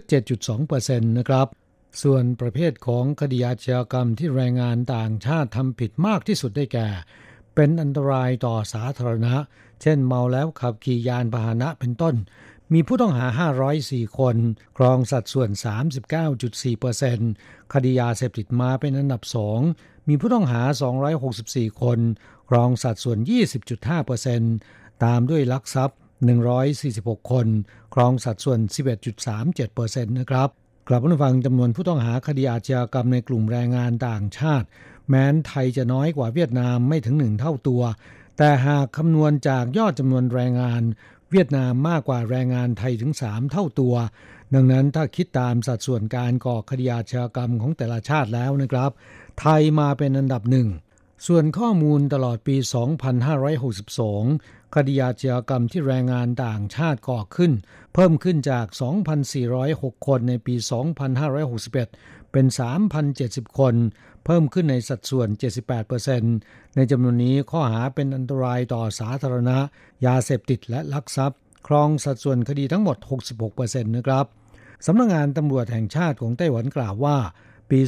7.2%นะครับส่วนประเภทของคดีอาชญากรรมที่แรงงานต่างชาติทำผิดมากที่สุดได้แก่ เป็นอันตรายต่อสาธารณะ เช่นเมาแล้วขับขี่ยานพาหนะเป็นต้น มีผู้ต้องหา 504 คน ครองสัดส่วน 39.4%คดียาเสพติดมาเป็นอันดับสองมีผู้ต้องหา 264 คน ครองสัดส่วน 20.5%ตามด้วยลักทรัพย์ 146 คน ครองสัดส่วน 11.37%นะครับกลับมาฟังจำนวนผู้ต้องหาคดีอาชญากรรมในกลุ่มแรงงานต่างชาติ แม้นไทยจะน้อยกว่าเวียดนามไม่ถึงหนึ่งเท่าตัว แต่หากคำนวณจากยอดจำนวนแรงงาน เวียดนามมากกว่าแรงงานไทยถึง 3 เท่าตัว ดังนั้นถ้าคิดตามสัดส่วนการก่อคดีอาชญากรรมของแต่ละชาติแล้วนะครับ ไทยมาเป็นอันดับหนึ่ง ส่วนข้อมูลตลอดปี 2562 คดีอาชญากรรมที่แรงงานต่างชาติก่อขึ้น เพิ่มขึ้นจาก 2,406 คนในปี 2561 เป็น 3,070 คน เพิ่มขึ้นในสัดส่วน 78%ในจำนวนนี้ข้อหาเป็นอันตรายต่อสาธารณะ ยาเสพติดและลักทรัพย์ ครองสัดส่วนคดีทั้งหมด 66%นะครับ สำนักงงานตำรวจแห่งชาติของไต้หวันกล่าวว่า ปี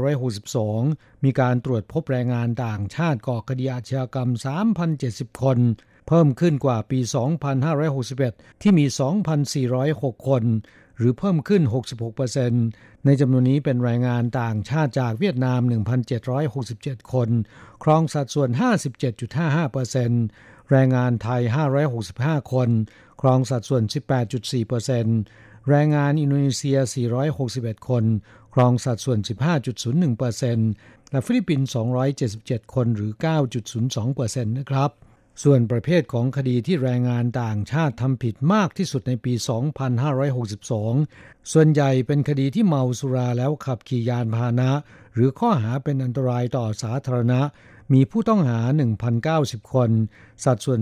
2562 มีการตรวจพบแรงงานต่างชาติก่อคดีอาชญากรรม 3,070 คน เพิ่มขึ้นกว่าปี 2561 ที่มี 2,406 คน หรือเพิ่มขึ้น 66%ในจำนวนนี้เป็นแรงงานต่างชาติจากเวียดนาม 1,767 คน ครองสัดส่วน 57.55%แรงงานไทย 565 คน ครองสัดส่วน 18.4%แรงงานอินโดนีเซีย 461 คน ครองสัดส่วน 15.01%และฟิลิปปินส์ 277 คนหรือ 9.02%นะครับ ส่วนประเภทของคดีที่แรงงานต่างชาติทำผิดมากที่สุดในปี 2562 ส่วนใหญ่เป็นคดีที่เมาสุราแล้วขับขี่ยานพาหนะ หรือข้อหาเป็นอันตรายต่อสาธารณะ มีผู้ต้องหา 1,090 คน สัดส่วน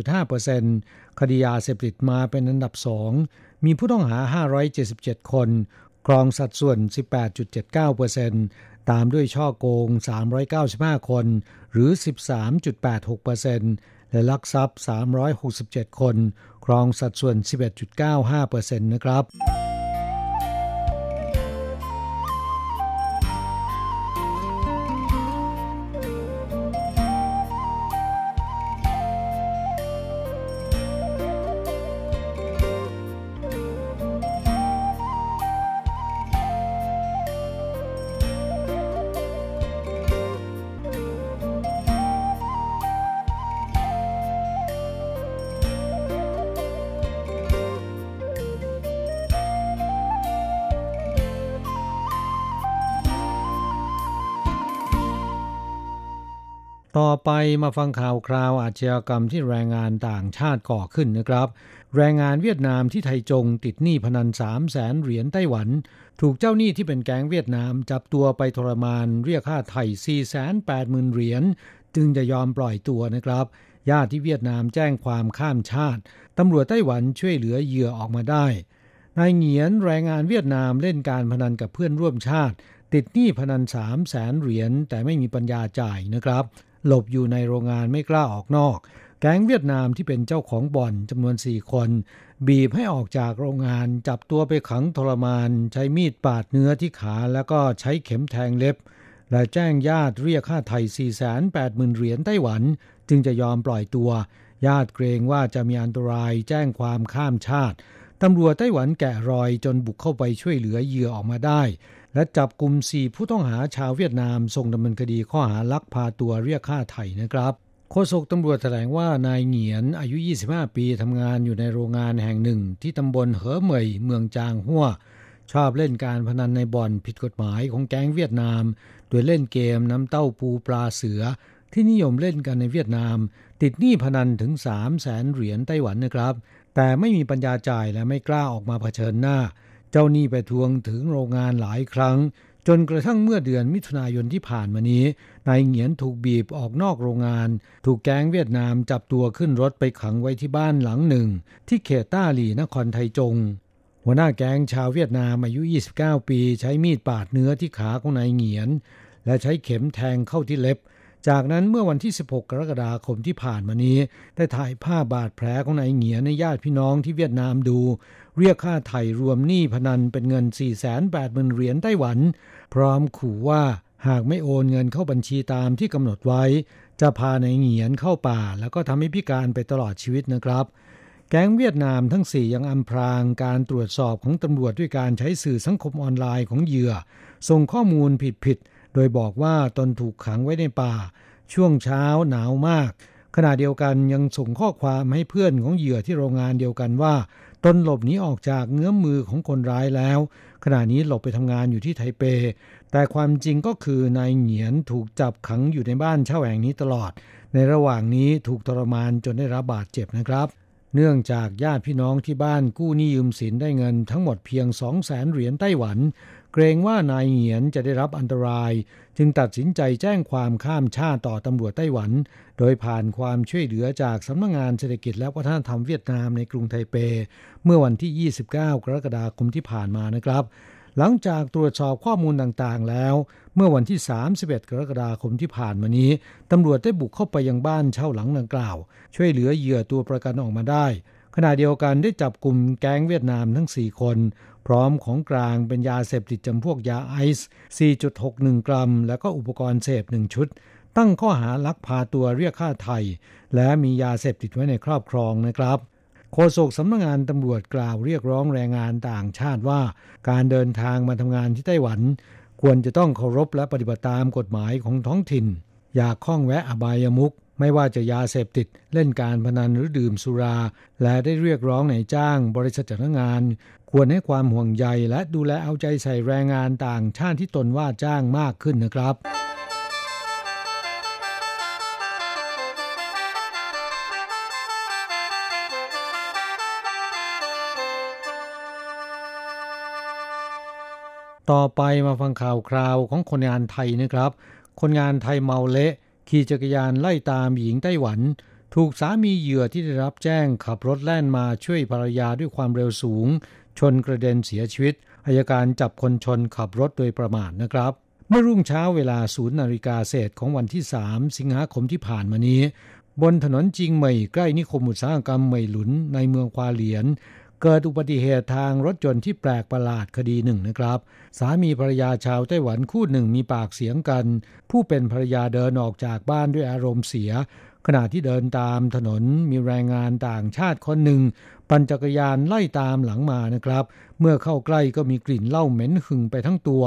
35.5%คดียาเสพติดมาเป็นอันดับสองมีผู้ต้องหา 577 คน ครองสัดส่วน 18.79%ตามด้วยช่อโกง 395 คน หรือ 13.86%และลักทรัพย์ 367 คน ครองสัดส่วน 11.95%นะครับ ต่อไปมาฟังข่าวคราวอาชญากรรมที่แรงงานต่างชาติก่อขึ้นนะครับ แรงงานเวียดนามที่ไทจงติดหนี้พนัน3 0 0แสนเหรียญไต้หวัน ถูกเจ้าหนี้ที่เป็นแก๊งเวียดนามจับตัวไปทรมานเรียกค่าไถ่4 8 0 0 0 0เหรียญจึงจะยอมปล่อยตัวนะครับ ญาติที่เวียดนามแจ้งความข้ามชาติตำรวจไต้หวันช่วยเหลือเหยื่อออกมาได้ นายเหงียนแรงงานเวียดนามเล่นการพนันกับเพื่อนร่วมชาติ ติดหนี้พนัน3 0 0แสนเหรียญแต่ไม่มีปัญญาจ่ายนะครับ หลบอยู่ในโรงงานไม่กล้าออกนอก แก๊งเวียดนามที่เป็นเจ้าของบ่อนจำนวนสี่คน บีบให้ออกจากโรงงานจับตัวไปขังทรมาน ใช้มีดปาดเนื้อที่ขาแล้วก็ใช้เข็มแทงเล็บ และแจ้งญาติเรียกค่าไถ่480,000เหรียญไต้หวัน จึงจะยอมปล่อยตัว ญาติเกรงว่าจะมีอันตรายแจ้งความข้ามชาติตำรวจไต้หวันแกะรอยจนบุกเข้าไปช่วยเหลือเหยื่อออกมาได้ และจับกลุ่มสี่ผู้ต้องหาชาวเวียดนามส่งดำเนินคดีข้อหาลักพาตัวเรียกค่าไถ่นะครับโฆษกตำรวจแถลงว่านายเหงียนอายุ 25 ปีทำงานอยู่ในโรงงานแห่งหนึ่ง ที่ตำบลเหอเหมยเมืองจางหัวชอบเล่นการพนันในบ่อนผิดกฎหมายของแก๊งเวียดนาม โดยเล่นเกมน้ำเต้าปูปลาเสือ ที่นิยมเล่นกันในเวียดนาม ติดหนี้พนันถึง 3 0 0แสนเหรียญไต้หวันนะครับ แต่ไม่มีปัญญาจ่ายและไม่กล้าออกมาเผชิญหน้า เจ้าหนี้ไปทวงถึงโรงงานหลายครั้ง จนกระทั่งเมื่อเดือนมิถุนายนที่ผ่านมานี้ นายเหงียนถูกบีบออกนอกโรงงาน ถูกแก๊งเวียดนามจับตัวขึ้นรถไปขังไว้ที่บ้านหลังหนึ่ง ที่เขตต้าหลีนครไทจง หัวหน้าแก๊งชาวเวียดนามอายุ 29 ปี ใช้มีดปาดเนื้อที่ขาของนายเหงียน และใช้เข็มแทงเข้าที่เล็บ จากนั้นเมื่อวันที่ 16 กรกฎาคมที่ผ่านมานี้ ได้ถ่ายภาพบาดแผลของนายเหงียในญาติพี่น้องที่เวียดนามดู เรียกค่าไถ่รวมหนี้พนันเป็นเงิน 480,000 เหรียญไต้หวัน พร้อมขู่ว่าหากไม่โอนเงินเข้าบัญชีตามที่กำหนดไว้ จะพาในเหงียนเข้าป่า แล้วก็ทำให้พิการไปตลอดชีวิตนะครับแก๊งเวียดนามทั้งสี่ยังอำพรางการตรวจสอบของตำรวจด้วยการใช้สื่อสังคมออนไลน์ของเหยื่อ ส่งข้อมูลผิดๆ โดยบอกว่าตนถูกขังไว้ในป่า ช่วงเช้าหนาวมาก ขณะเดียวกันยังส่งข้อความให้เพื่อนของเหยื่อที่โรงงานเดียวกันว่า ตนหลบหนีออกจากเงื้อมมือของคนร้ายแล้ว ขณะนี้หลบไปทำงานอยู่ที่ไทเป แต่ความจริงก็คือนายเหงียนถูกจับขังอยู่ในบ้านเช่าแห่งนี้ตลอด ในระหว่างนี้ถูกทรมานจนได้รับบาดเจ็บนะครับเนื่องจากญาติพี่น้องที่บ้านกู้หนี้ยืมสินได้เงินทั้งหมดเพียง 2 0 0แสนเหรียญไต้หวัน เกรงว่านายเหงียนจะได้รับอันตราย จึงตัดสินใจแจ้งความข้ามชาติต่อตำรวจไต้หวัน โดยผ่านความช่วยเหลือจากสำนักงงานเศรษฐกิจและวัฒนธรรมเวียดนามในกรุงไทเป เมื่อวันที่ 29 กรกฎาคมที่ผ่านมานะครับ หลังจากตรวจสอบข้อมูลต่างๆแล้ว เมื่อวันที่ 31 กรกฎาคมที่ผ่านมานี้ตำรวจได้บุกเข้าไปยังบ้านเช่าหลังดังกล่าว ช่วยเหลือเหยื่อตัวประกันออกมาได้ขณะเดียวกันได้จับกลุ่มแก๊งเวียดนามทั้ง 4 คน พร้อมของกลางเป็นยาเสพติดจำพวกยาไอซ์ 4.61 กรัม และก็อุปกรณ์เสพ1ชุด ตั้งข้อหาลักพาตัวเรียกค่าไทย และมียาเสพติดไว้ในครอบครองนะครับโฆษกสำนักงงานตำรวจกล่าวเรียกร้องแรงงานต่างชาติว่า การเดินทางมาทำงานที่ไต้หวัน ควรจะต้องเคารพและปฏิบัติตามกฎหมายของท้องถิ่น อย่าข้องแวะอบายมุกไม่ว่าจะยาเสพติดเล่นการพนันหรือดื่มสุรา และได้เรียกร้องในจ้าง บริษัทจ้างงาน ควรให้ความห่วงใยและดูแลเอาใจใส่แรงงานต่างชาติที่ตนว่าจ้างมากขึ้นนะครับต่อไปมาฟังข่าวคราวของคนงานไทยนะครับ คนงานไทยเมาเละ ขี่จักรยานไล่ตามหญิงไต้หวัน ถูกสามีเหยื่อที่ได้รับแจ้งขับรถแล่นมาช่วยภรรยาด้วยความเร็วสูง ชนกระเด็นเสียชีวิตอายการจับคนชนขับรถโดยประมาทนะครับ เมื่อรุ่งเช้าเวลาศูนย์นาฬิกาเศษของวันที่ 3 สิงหาคมที่ผ่านมานี้ บนถนนจิงเหมยใกล้นิคมอุตสาหกรรมเหมยหลุนในเมืองควาเหลียน เกิดอุบัติเหตุทางรถยนต์ที่แปลกประหลาดคดีหนึ่งนะครับ สามีภรรยาชาวไต้หวันคู่หนึ่งมีปากเสียงกัน ผู้เป็นภรรยาเดินออกจากบ้านด้วยอารมณ์เสีย ขณะที่เดินตามถนนมีแรงงานต่างชาติคนหนึ่ง ปั่นจักรยานไล่ตามหลังมานะครับ เมื่อเข้าใกล้ก็มีกลิ่นเหล้าเหม็นหึงไปทั้งตัว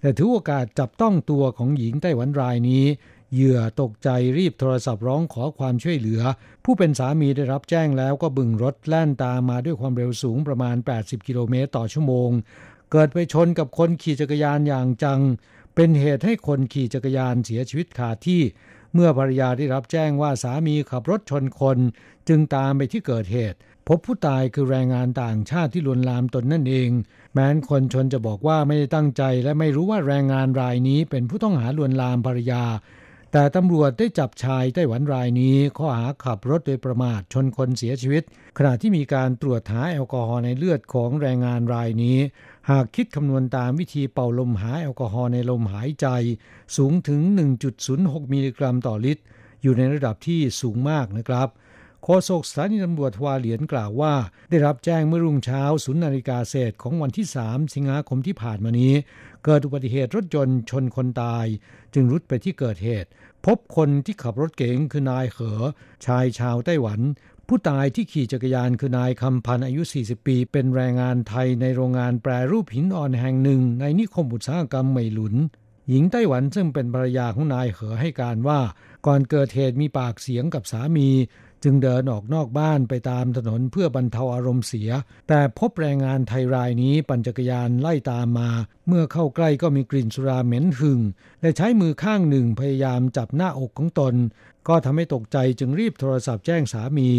แต่ถือโอกาสจับต้องตัวของหญิงไต้หวันรายนี้ เหยื่อตกใจรีบโทรศัพท์ร้องขอความช่วยเหลือ ผู้เป็นสามีได้รับแจ้งแล้วก็บึงรถแล่นตามมาด้วยความเร็วสูงประมาณ 80 กิโลเมตรต่อชั่วโมง เกิดไปชนกับคนขี่จักรยานอย่างจัง เป็นเหตุให้คนขี่จักรยานเสียชีวิตคาที่ เมื่อภรรยาได้รับแจ้งว่าสามีขับรถชนคน จึงตามไปที่เกิดเหตุ พบผู้ตายคือแรงงานต่างชาติที่ลวนลามตนนั่นเอง แม้นคนชนจะบอกว่าไม่ได้ตั้งใจและไม่รู้ว่าแรงงานรายนี้เป็นผู้ต้องหาลวนลามภรรยา แต่ตำรวจได้จับชายไต้หวันรายนี้ ข้อหาขับรถโดยประมาทชนคนเสียชีวิต ขณะที่มีการตรวจหาแอลกอฮอล์ในเลือดของแรงงานรายนี้ หากคิดคำนวณตามวิธีเป่าลมหายแอลกอฮอล์ในลมหายใจ สูงถึง 1.06 มิลลิกรัมต่อลิตร อยู่ในระดับที่สูงมากนะครับโฆษกสถานีตำรวจทวาเหลียนกล่าวว่า ได้รับแจ้งเมื่อรุ่งเช้าศูนย์นาฬิกาเศษของวันที่ 3 สิงหาคมที่ผ่านมานี้ เกิดอุบัติเหตุรถยนต์ชนคนตาย จึงรุดไปที่เกิดเหตุ พบคนที่ขับรถเก๋งคือนายเขอชายชาวไต้หวัน ผู้ตายที่ขี่จักรยานคือนายคำพันธ์อายุ 40 ปี เป็นแรงงานไทยในโรงงานแปรรูปหินอ่อนแห่งหนึ่ง ในนิคมอุตสาหกรรมเหมยหลุน หญิงไต้หวันซึ่งเป็นภรรยาของนายเขอให้การว่า ก่อนเกิดเหตุมีปากเสียงกับสามี จึงเดินออกนอกบ้านไปตามถนนเพื่อบรรเทาอารมณ์เสีย แต่พบแรงงานไทยรายนี้ปั่นจักรยานไล่ตามมา เมื่อเข้าใกล้ก็มีกลิ่นสุราเหม็นหึงและใช้มือข้างหนึ่งพยายามจับหน้าอกของตน ก็ทำให้ตกใจจึงรีบโทรศัพท์แจ้งสามี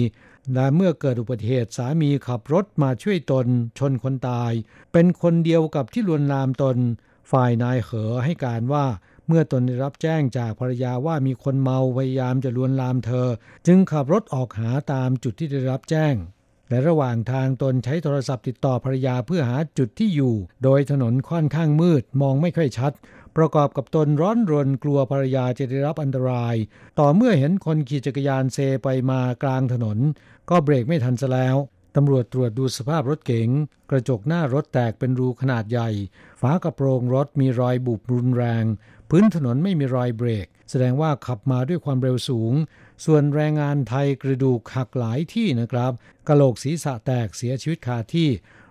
และเมื่อเกิดอุบัติเหตุสามีขับรถมาช่วยตน ชนคนตาย เป็นคนเดียวกับที่ลวนลามตน ฝ่ายนายเขอให้การว่าเมื่อตนได้รับแจ้งจากภรรยาว่ามีคนเมาพยายามจะลวนลามเธอ จึงขับรถออกหาตามจุดที่ได้รับแจ้ง และระหว่างทางตนใช้โทรศัพท์ติดต่อภรรยาเพื่อหาจุดที่อยู่ โดยถนนค่อนข้างมืดมองไม่ค่อยชัด ประกอบกับตนร้อนรนกลัวภรรยาจะได้รับอันตราย ต่อเมื่อเห็นคนขี่จักรยานเซไปมากลางถนน ก็เบรกไม่ทันซะแล้ว ตำรวจตรวจดูสภาพรถเก๋ง กระจกหน้ารถแตกเป็นรูขนาดใหญ่ ฝากระโปรงรถมีรอยบุบรุนแรง พื้นถนนไม่มีรอยเบรก แสดงว่าขับมาด้วยความเร็วสูง ส่วนแรงงานไทยกระดูกหักหลายที่นะครับกะโหลกศีรษะแตกเสียชีวิตคาที่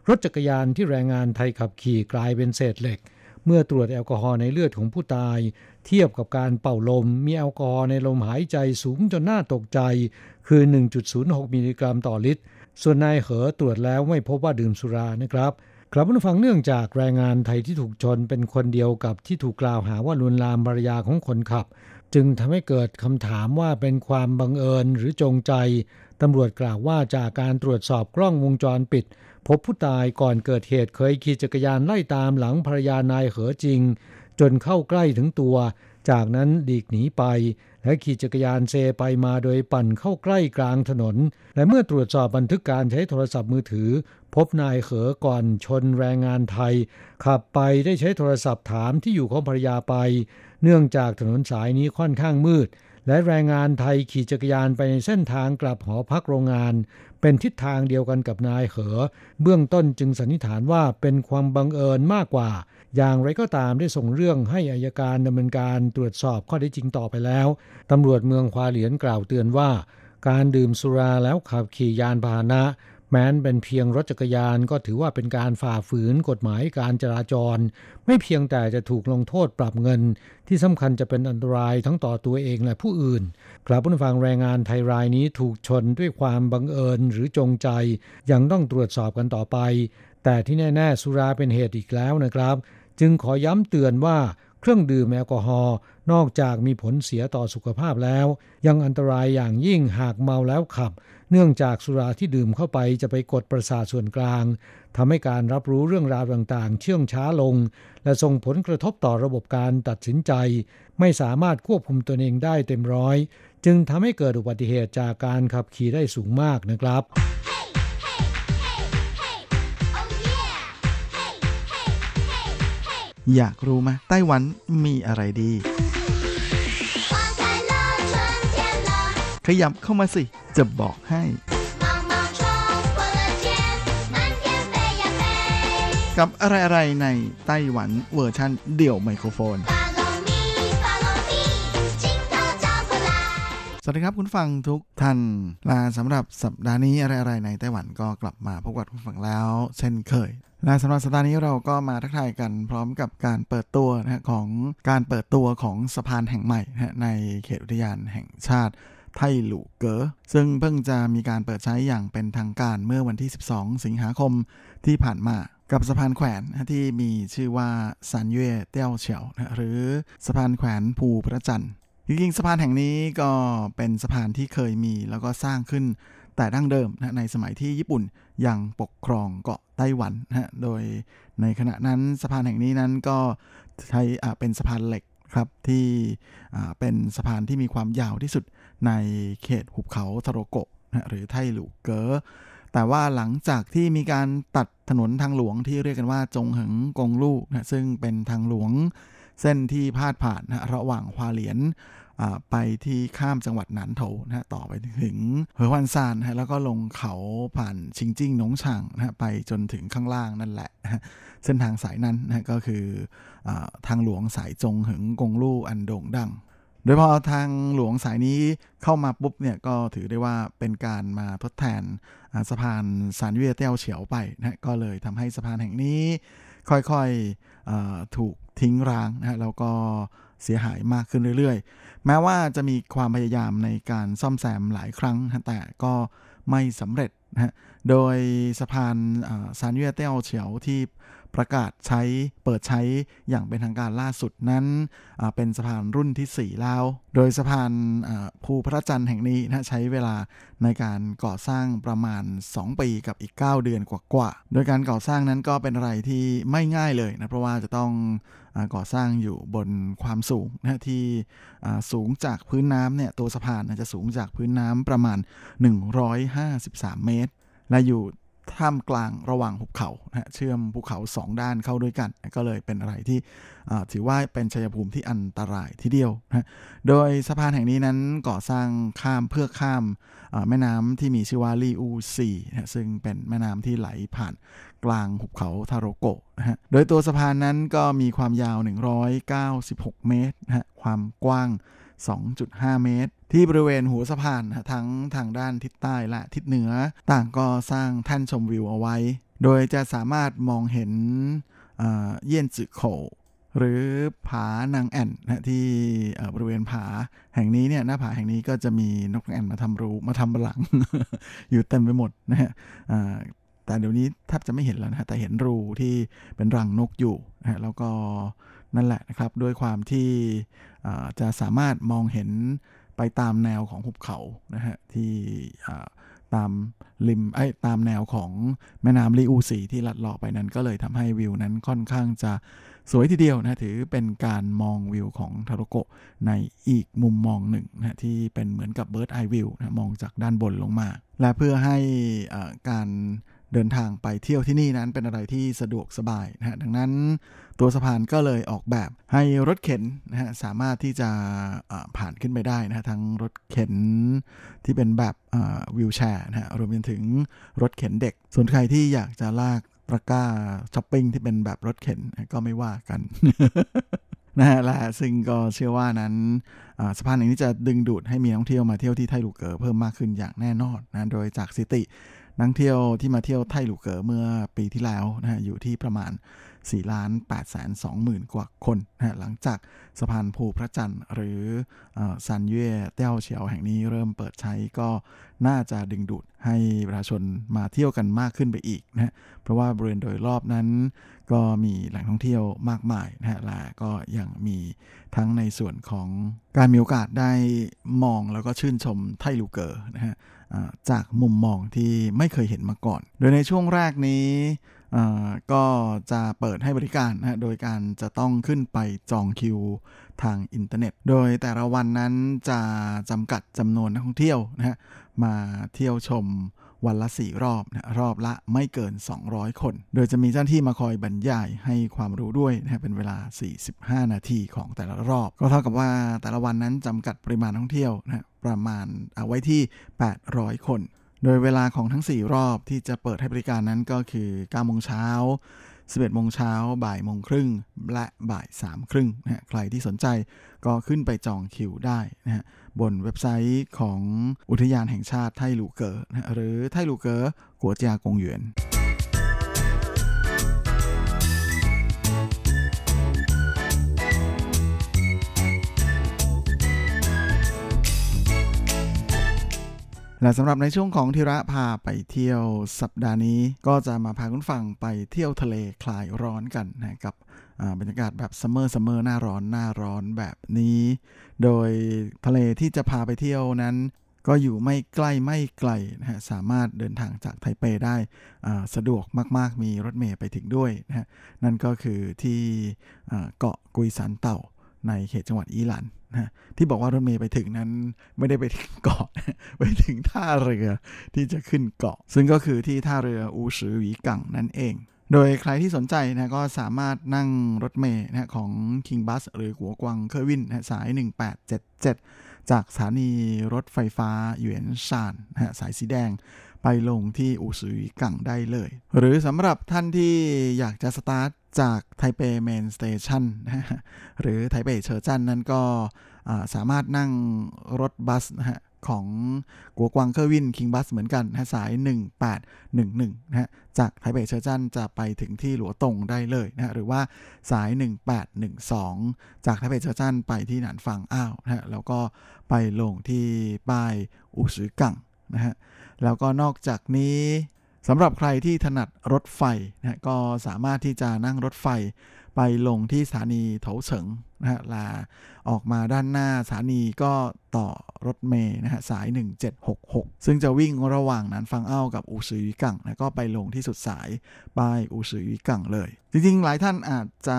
รถจักรยานที่แรงงานไทยขับขี่กลายเป็นเศษเหล็ก เมื่อตรวจแอลกอฮอล์ในเลือดของผู้ตาย เทียบกับการเป่าลม มีแอลกอฮอล์ในลมหายใจสูงจนน่าตกใจ คือ 1.06 มิลลิกรัมต่อลิตร ส่วนนายเหอตรวจแล้วไม่พบว่าดื่มสุรานะครับครับผู้ฟังเนื่องจากแรงงานไทยที่ถูกชนเป็นคนเดียวกับที่ถูกกล่าวหาว่าลวนลามภรรยาของคนขับ จึงทำให้เกิดคำถามว่าเป็นความบังเอิญหรือจงใจตำรวจกล่าวว่าจากการตรวจสอบกล้องวงจรปิด พบผู้ตายก่อนเกิดเหตุเคยขี่จักรยานไล่ตามหลังภรรยานายเหอจริง จนเข้าใกล้ถึงตัว จากนั้นดีกหนีไป และขี่จักรยานเซไปมาโดยปั่นเข้าใกล้กลางถนน และเมื่อตรวจสอบบันทึกการใช้โทรศัพท์มือถือ พบนายเขอก่อนชนแรงงานไทย ขับไปได้ใช้โทรศัพท์ถามที่อยู่ของภรรยาไป เนื่องจากถนนสายนี้ค่อนข้างมืดและแรงงานไทยขี่จักรยานไปในเส้นทางกลับหอพักโรงงาน เป็นทิศทางเดียวกันกับนายเหอ เบื้องต้นจึงสันนิษฐานว่าเป็นความบังเอิญมากกว่า อย่างไรก็ตามได้ส่งเรื่องให้อายการดำเนินการตรวจสอบข้อเท็จจริงต่อไปแล้วตำรวจเมืองควาเหลียนกล่าวเตือนว่า การดื่มสุราแล้วขับขี่ยานพาหนะ แม้นเป็นเพียงรถจักรยานก็ถือว่าเป็นการฝ่าฝืนกฎหมายการจราจร ไม่เพียงแต่จะถูกลงโทษปรับเงิน ที่สำคัญจะเป็นอันตรายทั้งต่อตัวเองและผู้อื่นกลับผู้ฟังแรงงานไทยรายนี้ถูกชนด้วยความบังเอิญหรือจงใจยังต้องตรวจสอบกันต่อไป แต่ที่แน่ๆสุราเป็นเหตุอีกแล้วนะครับ จึงขอย้ำเตือนว่าเครื่องดื่มแอลกอฮอล์นอกจากมีผลเสียต่อสุขภาพแล้ว ยังอันตรายอย่างยิ่งหากเมาแล้วขับ เนื่องจากสุราที่ดื่มเข้าไปจะไปกดประสาทส่วนกลางทำให้การรับรู้เรื่องราวต่างๆ เชื่องช้าลง และส่งผลกระทบต่อระบบการตัดสินใจ ไม่สามารถควบคุมตัวเองได้เต็มร้อย จึงทำให้เกิดอุบัติเหตุจากการขับขี่ได้สูงมากนะครับ อยากรู้ไหมไต้หวันมีอะไรดี ขยับเข้ามาสิ จะบอกให้ กับอะไรๆในไต้หวันเวอร์ชันเดี่ยวไมโครโฟน สวัสดีครับคุณฟังทุกท่านลาสำหรับสัปดาห์นี้อะไรๆในไต้หวันก็กลับมาพบกับคุณฟังแล้ว เช่นเคยและสำหรับสัปดาห์นี้เราก็มาทักทายกันพร้อมกับการเปิดตัวนะของการเปิดตัวของสะพานแห่งใหม่นะในเขตอุทยานแห่งชาติ ไทหลู่เก๋อซึ่งเพิ่งจะมีการเปิดใช้อย่างเป็นทางการเมื่อวันที่ 12 สิงหาคมที่ผ่านมากับสะพานแขวนที่มีชื่อว่าซันเย่เตี้ยวเฉียวนะหรือสะพานแขวนภูพระจันทร์จริงๆสะพานแห่งนี้ก็เป็นสะพานที่เคยมีแล้วก็สร้างขึ้นแต่ดั้งเดิมนะในสมัยที่ญี่ปุ่นยังปกครองเกาะไต้หวันนะโดยในขณะนั้นสะพานแห่งนี้นั้นก็ใช้เป็นสะพานเหล็กครับที่เป็นสะพานที่มีความยาวที่สุด ในเขตหุบเขาทโรโกะนะหรือไทหลูเกอแต่ว่าหลังจากที่มีการตัดถนนทางหลวงที่เรียกกันว่าจงหิงกงลู่นะซึ่งเป็นทางหลวงเส้นที่พาดผ่านนะระหว่างฮวาเหลียนไปที่ข้ามจังหวัดหนานโถนะต่อไปถึงเหอฮวันซานนะแล้วก็ลงเขาผ่านชิงจิ้งนงฉางนะไปจนถึงข้างล่างนั่นแหละ เส้นทางสายนั้นนะก็คืออทางหลวงสายจงหิงกงลู่อันโด่งดัง โดยพอทางหลวงสายนี้เข้ามาปุ๊บเนี่ยก็ถือได้ว่าเป็นการมาทดแทนสะพานสานเวียเตี้ยวเฉียวไปนะก็เลยทำให้สะพานแห่งนี้ ค่อยๆถูกทิ้งร้างนะแล้วก็เสียหายมากขึ้นเรื่อยๆ แม้ว่าจะมีความพยายามในการซ่อมแซมหลายครั้ง แต่ก็ไม่สำเร็จนะโดยสะพานซานเวียเตี้ยวเฉียวที่ ประกาศใช้เปิดใช้อย่างเป็นทางการล่าสุดนั้นเป็นสะพานรุ่นที่ 4 แล้ว โดยสะพานภูพระจันทร์แห่งนี้นะใช้เวลาในการก่อสร้างประมาณ 2 ปีกับอีก 9 เดือนกว่าๆ โดยการก่อสร้างนั้นก็เป็นอะไรที่ไม่ง่ายเลยนะเพราะว่าจะต้องก่อสร้างอยู่บนความสูงนะที่สูงจากพื้นน้ำเนี่ยตัวสะพานจะสูงจากพื้นน้ำประมาณ 153 เมตร และอยู่ ท่ามกลางระหว่างหุบเขานะเชื่อมภูเขาสองด้านเข้าด้วยกัน ก็เลยเป็นอะไรที่ถือว่าเป็นชัยภูมิที่อันตรายทีเดียวนะโดยสะพานแห่งนี้นั้นก่อสร้างข้ามเพื่อข้ามแม่น้ำที่มีชื่อว่าลีอูซีนะซึ่งเป็นแม่น้ำที่ไหลผ่านกลางหุบเขาทาโรโกะนะฮะโดยตัวสะพานนั้นก็มีความยาว 196 เมตรนะฮะความกว้าง 2.5 เมตร ที่บริเวณหัวสะพานทั้งทางด้านทิศใต้และทิศเหนือ ต่างก็สร้างแท่นชมวิวเอาไว้ โดยจะสามารถมองเห็นเยี่ยนจือโขหรือผานางแอ่นนะที่บริเวณผาแห่งนี้เนี่ยหน้าผาแห่งนี้ก็จะมีนกแอ่นมาทำรูมาทำบลัง อยู่เต็มไปหมดนะฮะแต่เดี๋ยวนี้แทบจะไม่เห็นแล้วนะฮะแต่เห็นรูที่เป็นรังนกอยู่นะฮะแล้วก็นั่นแหละนะครับด้วยความที่จะสามารถมองเห็น ไปตามแนวของหุบเขานะฮะที่ตามริมไอ้ตามแนวของแม่น้ำลีอูสีที่ลัดเลาะไปนั้นก็เลยทำให้วิวนั้นค่อนข้างจะสวยทีเดียวนะถือเป็นการมองวิวของทาโรโกะในอีกมุมมองหนึ่งนะที่เป็นเหมือนกับเบิร์ดไอวิวนะมองจากด้านบนลงมา และเพื่อให้การ เดินทางไปเที่ยวที่นี่นั้นเป็นอะไรที่สะดวกสบายนะฮะดังนั้นตัวสะพานก็เลยออกแบบให้รถเข็นนะฮะสามารถที่จะผ่านขึ้นไปได้นะฮะทั้งรถเข็นที่เป็นแบบวิวแชร์นะฮะรวมไปถึงรถเข็นเด็ก ส่วนใครที่อยากจะลากตะกร้าช้อปปิ้งที่เป็นแบบรถเข็นก็ไม่ว่ากันนะฮะและซึ่งก็เชื่อว่านั้นสะพานแห่งนี้จะดึงดูดให้มีนักท่องเที่ยวมาเที่ยวที่ไทลูเกอร์เพิ่มมากขึ้นอย่างแน่นอนนะโดยจากสถิติ นักเที่ยวที่มาเที่ยวไทหลูเก๋อเมื่อปีที่แล้วนะฮะอยู่ที่ประมาณ 4ล้าน8แสน2หมื่นกว่าคนนะหลังจากสะพานภูพระจันทร์หรือซันเย่เต้าเฉียวแห่งนี้เริ่มเปิดใช้ก็น่าจะดึงดูดให้ประชาชนมาเที่ยวกันมากขึ้นไปอีกนะเพราะว่าบริเวณโดยรอบนั้น ก็มีแหล่งท่องเที่ยวมากมายนะฮะและก็ยังมีทั้งในส่วนของการมีโอกาสได้มองแล้วก็ชื่นชมไท่ลู่เก๋อนะฮะจากมุมมองที่ไม่เคยเห็นมาก่อน โดยในช่วงแรกนี้ ก็จะเปิดให้บริการนะโดยการจะต้องขึ้นไปจองคิวทางอินเทอร์เน็ต โดยแต่ละวันนั้นจะจำกัดจำนวนนักท่องเที่ยวนะฮะมาเที่ยวชมวันละ4รอบนะรอบละไม่เกิน 200 คน โดยจะมีเจ้าหน้าที่มาคอยบรรยายให้ความรู้ด้วยนะเป็นเวลา 45 นาทีของแต่ละรอบ ก็เท่ากับว่าแต่ละวันนั้นจำกัดปริมาณท่องเที่ยวนะประมาณเอาไว้ที่ 800 คน โดยเวลาของทั้ง 4 รอบที่จะเปิดให้บริการนั้นก็คือ9โมงเช้า 11โมงเช้า บ่ายโมงครึ่ง และบ่าย3ครึ่งนะใครที่สนใจก็ขึ้นไปจองคิวได้นะฮะบนเว็บไซต์ของอุทยานแห่งชาติไท่ลู่เก๋อนะหรือ太魯閣國家公園 และสำหรับในช่วงของธีระพาไปเที่ยวสัปดาห์นี้ ก็จะมาพาคุณผู้ฟังไปเที่ยวทะเลคลายร้อนกันนะกับบรรยากาศแบบ summer summer หน้าร้อนหน้าร้อนแบบนี้ โดยทะเลที่จะพาไปเที่ยวนั้น ก็อยู่ไม่ใกล้ไม่ไกลนะฮะสามารถเดินทางจากไทเปได้สะดวกมาก ๆ มีรถเมล์ไปถึงด้วยนะฮะนั่นก็คือที่เกาะกุยซันเต่า ในเขตจังหวัดอีหลันนะที่บอกว่ารถเมล์ไปถึงนั้นไม่ได้ไปถึงเกาะ ไปถึงท่าเรือที่จะขึ้นเกาะ ซึ่งก็คือที่ท่าเรืออูซือหยวีกังนั่นเอง โดยใครที่สนใจนะก็สามารถนั่งรถเมล์นะของ King Bus หรือหัวกวางเคอร์วินนะสาย 1877 จากสถานีรถไฟฟ้าหยวนซานนะสายสีแดงไปลงที่อูซือกังได้เลย หรือสำหรับท่านที่อยากจะสตาร์ท จากไทเป Main Station หรือ台北車站นั้นก็สามารถนั่งรถบัสนะฮะของกัวกวงเคอวิ่น King Bus เหมือนกันนะสาย 1811นะฮะจาก台北車站จะไปถึงที่หลัวตงได้เลยนะหรือว่าสาย 1812 จาก台北車站ไปที่หนานฟางอ้าวนะฮะแล้วก็ไปลงที่ป้ายอูซือกังนะฮะแล้วก็นอกจากนี้ สำหรับใครที่ถนัดรถไฟนะก็สามารถที่จะนั่งรถไฟไปลงที่สถานีเถาเฉิงนะฮะลา ออกมาด้านหน้าสถานีก็ต่อรถเมย์นะฮะสาย 1766 ซึ่งจะวิ่งระหว่างนั้นฟังเอ้ากับอูซือวิกังนะก็ไปลงที่สุดสายปายอูซือวิกังเลย จริงๆ หลายท่านอาจจะ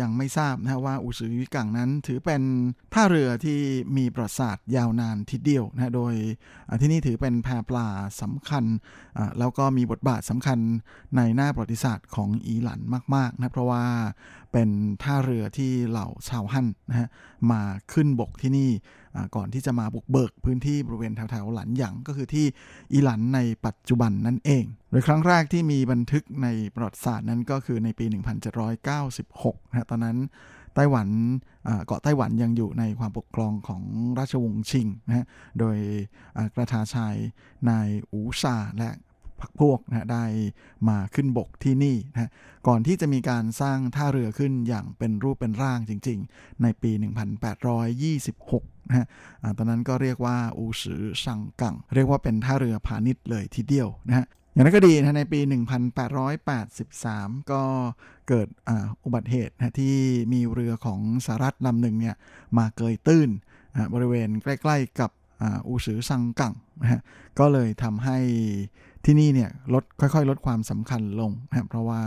ยังไม่ทราบนะฮะว่าอูซือวิกังนั้น ถือเป็นท่าเรือที่มีประวัติศาสตร์ยาวนานทีเดียวนะโดยที่นี่ถือเป็นแพปลาสำคัญแล้วก็มีบทบาทสำคัญในหน้าประวัติศาสตร์ของอีหลันมากๆนะเพราะว่าเป็นท่าเรือที่เหล่าชาวฮั่นนะฮะมาขึ้นบกที่นี่ก่อนที่จะมาบุกเบิกพื้นที่บริเวณแถวๆหลันหยางก็คือที่อีหลันในปัจจุบันนั่นเอง โดยครั้งแรกที่มีบันทึกในประวัติศาสตร์นั้นก็คือในปี 1796นะตอนนั้นไต้หวันเกาะไต้หวันยังอยู่ในความปกครองของราชวงศ์ชิงนะฮะโดยกระทาชายนายอูซาและ พักพวกนะได้มาขึ้นบกที่นี่นะก่อนที่จะมีการสร้างท่าเรือขึ้นอย่างเป็นรูปเป็นร่างจริง ๆ ในปี 1826นะฮะตอนนั้นก็เรียกว่าอูซือซังกัง เรียกว่าเป็นท่าเรือพาณิชย์เลยทีเดียวนะฮะอย่างนั้นก็ดีนะในปี 1883 ก็เกิดออุบัติเหตุนะที่มีเรือของสหรัฐลำหนึ่งเนี่ยมาเกยตื้นบริเวณใกล้ ๆ กับอูซือซังกังนะฮะก็เลยทำให้ ที่นี่เนี่ยลดค่อยๆ ลดความสำคัญลงนะเพราะว่า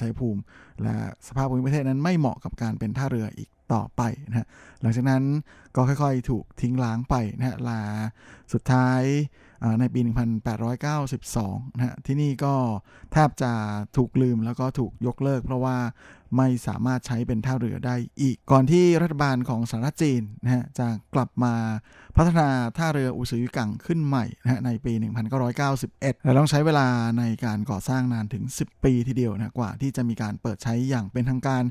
ชัยภูมิ และสภาพภูมิประเทศนั้นไม่เหมาะกับการเป็นท่าเรืออีกต่อไปนะฮะหลังจากนั้นก็ค่อยๆ ถูกทิ้งล้างไปนะฮะลาสุดท้ายในปี 1892นะฮะที่นี่ก็แทบจะถูกลืมแล้วก็ถูกยกเลิก เพราะว่าไม่สามารถใช้เป็นท่าเรือได้อีก ก่อนที่รัฐบาลของสหรัฐจีนนะฮะจะกลับมาพัฒนาท่าเรืออุซือกังขึ้นใหม่นะฮะในปี 1991 และต้องใช้เวลาในการก่อสร้างนานถึง 10 ปีทีเดียวนะกว่าที่จะมีการเปิดใช้อย่างเป็นทางการ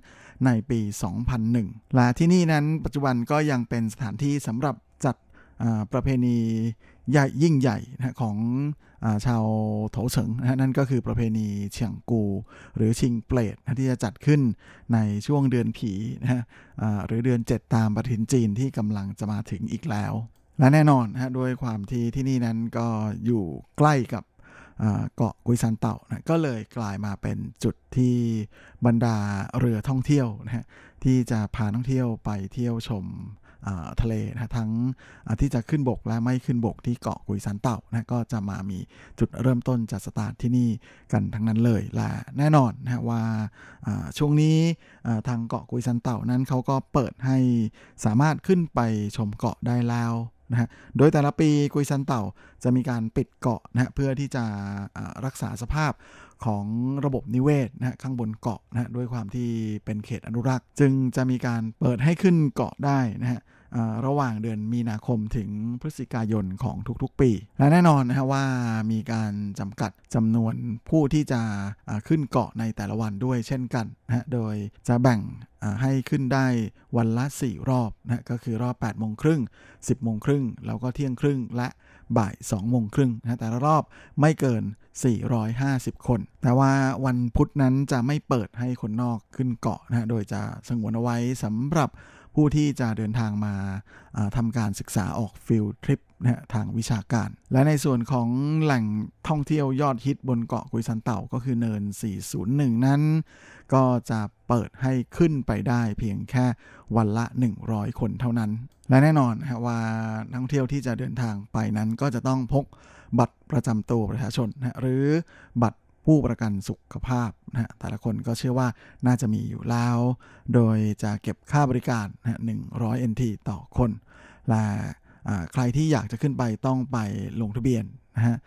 ในปี 2001 และที่นี่นั้นปัจจุบันก็ยังเป็นสถานที่สำหรับจัดประเพณี ใหญ่ยิ่งใหญ่นะของอชาวโถเฉิงนะนั่นก็คือประเพณีเฉียงกู หรือชิงเปลดนะที่จะจัดขึ้นในช่วงเดือนผีนะฮะหรือเดือน 7 ตามปฏิทินจีนที่กำลังจะมาถึงอีกแล้ว และแน่นอนนะด้วยความที่ที่นี่นั้นก็อยู่ใกล้กับเกาะกุยซันเต่านะก็เลยกลายมาเป็นจุดที่บรรดาเรือท่องเที่ยวนะฮะที่จะพาท่องเที่ยวไปเที่ยวชม ทะเลนะทั้งที่จะขึ้นบกและไม่ขึ้นบกที่เกาะกุยซันเต่านะก็จะมามีจุดเริ่มต้นจากสตาร์ทที่นี่กันทั้งนั้นเลยและแน่นอนนะว่าช่วงนี้ทางเกาะกุยซันเต่านั้นเขาก็เปิดให้สามารถขึ้นไปชมเกาะได้แล้วนะฮะโดยแต่ละปีกุยซันเต่าจะมีการปิดเกาะนะเพื่อที่จะรักษาสภาพของระบบนิเวศนะฮะข้างบนเกาะนะด้วยความที่เป็นเขตอนุรักษ์ จึงจะมีการเปิดให้ขึ้นเกาะได้นะฮะ ระหว่างเดือนมีนาคมถึงพฤศจิกายนของทุกๆปี และแน่นอนนะฮะว่ามีการจำกัดจำนวนผู้ที่จะขึ้นเกาะในแต่ละวันด้วยเช่นกันนะฮะโดยจะแบ่งให้ขึ้นได้วันละ 4 รอบนะก็คือรอบ 8 โมงครึ่ง 10 โมงครึ่ง แล้วก็เที่ยงครึ่งและบ่าย 2 โมงครึ่งนะแต่ละรอบไม่เกิน 450 คน แต่ว่าวันพุธนั้นจะไม่เปิดให้คนนอกขึ้นเกาะนะโดยจะสงวนเอาไว้สำหรับ ผู้ที่จะเดินทางมาทำการศึกษาออกฟิลทริปนะทางวิชาการ และในส่วนของแหล่งท่องเที่ยวยอดฮิตบนเกาะกุยซันเต่าก็คือเนิน 401 นั้น ก็จะเปิดให้ขึ้นไปได้เพียงแค่วันละ 100 คนเท่านั้น และแน่นอนว่านักท่องเที่ยวที่จะเดินทางไปนั้นก็จะต้องพกบัตรประจำตัวประชาชนนะหรือบัตร ผู้ประกันสุขภาพนะฮะแต่ละคนก็เชื่อว่าน่าจะมีอยู่แล้ว โดยจะเก็บค่าบริการนะหนึ่งร้อย NT ต่อคน และใครที่อยากจะขึ้นไปต้องไปลงทะเบียนนะฮะ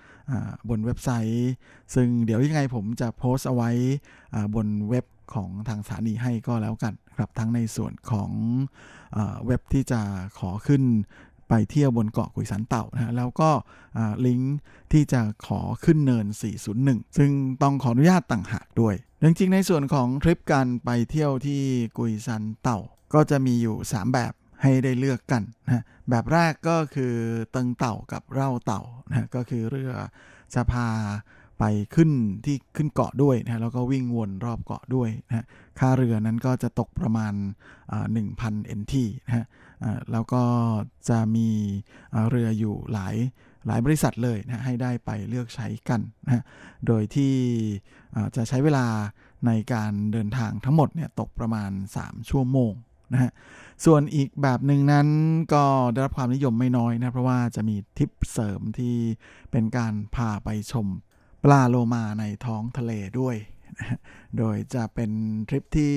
บนเว็บไซต์ ซึ่งเดี๋ยวยังไงผมจะโพสต์เอาไว้บนเว็บของทางสถานีให้ก็แล้วกันครับทั้งในส่วนของเว็บที่จะขอขึ้น ไปเที่ยวบนเกาะกุยสันเต่านะแล้วก็ลิงก์ที่จะขอขึ้นเนิน 401 ซึ่งต้องขออนุญาตต่างหากด้วยจริงๆในส่วนของทริปการไปเที่ยวที่กุยซันเต่า ก็จะมีอยู่ 3 แบบให้ได้เลือกกันนะแบบแรกก็คือเติงเต่ากับเร่าเต่านะก็คือเรือจะพา ไปขึ้นที่ขึ้นเกาะด้วยนะแล้วก็วิ่งวนรอบเกาะด้วยนะค่าเรือนั้นก็จะตกประมาณ 1,000 NT นะฮะแล้วก็จะมีเรืออยู่หลายหลายบริษัทเลยนะให้ได้ไปเลือกใช้กันนะโดยที่จะใช้เวลาในการเดินทางทั้งหมดเนี่ยตกประมาณ 3 ชั่วโมงนะฮะส่วนอีกแบบหนึ่งนั้นก็ได้รับความนิยมไม่น้อยนะ เพราะว่าจะมีทิปเสริมที่เป็นการพาไปชม ปลาโลมาในท้องทะเลด้วย โดยจะเป็นทริปที่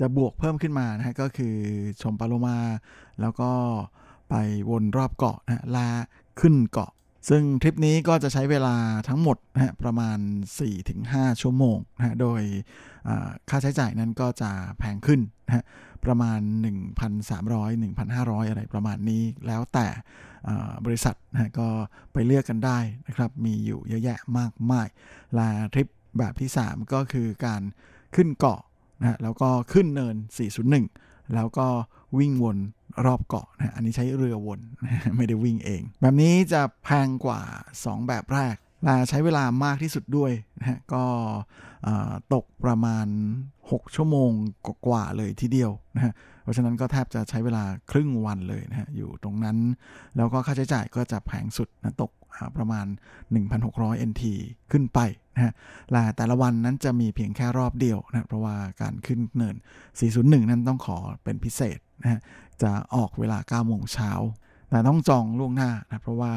จะบวกเพิ่มขึ้นมานะฮะก็คือชมปลาโลมา แล้วก็ไปวนรอบเกาะนะลาขึ้นเกาะ ซึ่งทริปนี้ก็จะใช้เวลาทั้งหมดนะฮะประมาณ 4-5 ชั่วโมงนะฮะโดยค่าใช้จ่ายนั้นก็จะแพงขึ้นนะฮะ ประมาณ 1,300 1,500 อะไรประมาณนี้ แล้วแต่บริษัทนะก็ไปเลือกกันได้นะครับ มีอยู่เยอะแยะมากมาย ลาทริปแบบที่ 3 ก็คือการขึ้นเกาะนะแล้วก็ขึ้นเนิน 401 แล้วก็วิ่งวนรอบเกาะนะอันนี้ใช้เรือวนไม่ได้วิ่งเอง แบบนี้จะแพงกว่า 2 แบบแรกละใช้เวลามากที่สุดด้วยนะก็ตกประมาณ 6 ชั่วโมงกว่าเลยทีเดียวนะฮะเพราะฉะนั้นก็แทบจะใช้เวลาครึ่งวันเลยนะฮะอยู่ตรงนั้น แล้วก็ค่าใช้จ่ายก็จะแพงสุดนะตกประมาณ 1,600 NT ขึ้นไปนะฮะแต่ละวันนั้นจะมีเพียงแค่รอบเดียวนะเพราะว่าการขึ้นเนิน 401 นั้นต้องขอเป็นพิเศษนะฮะจะออกเวลา9โมงเช้าแต่ต้องจองล่วงหน้านะเพราะว่า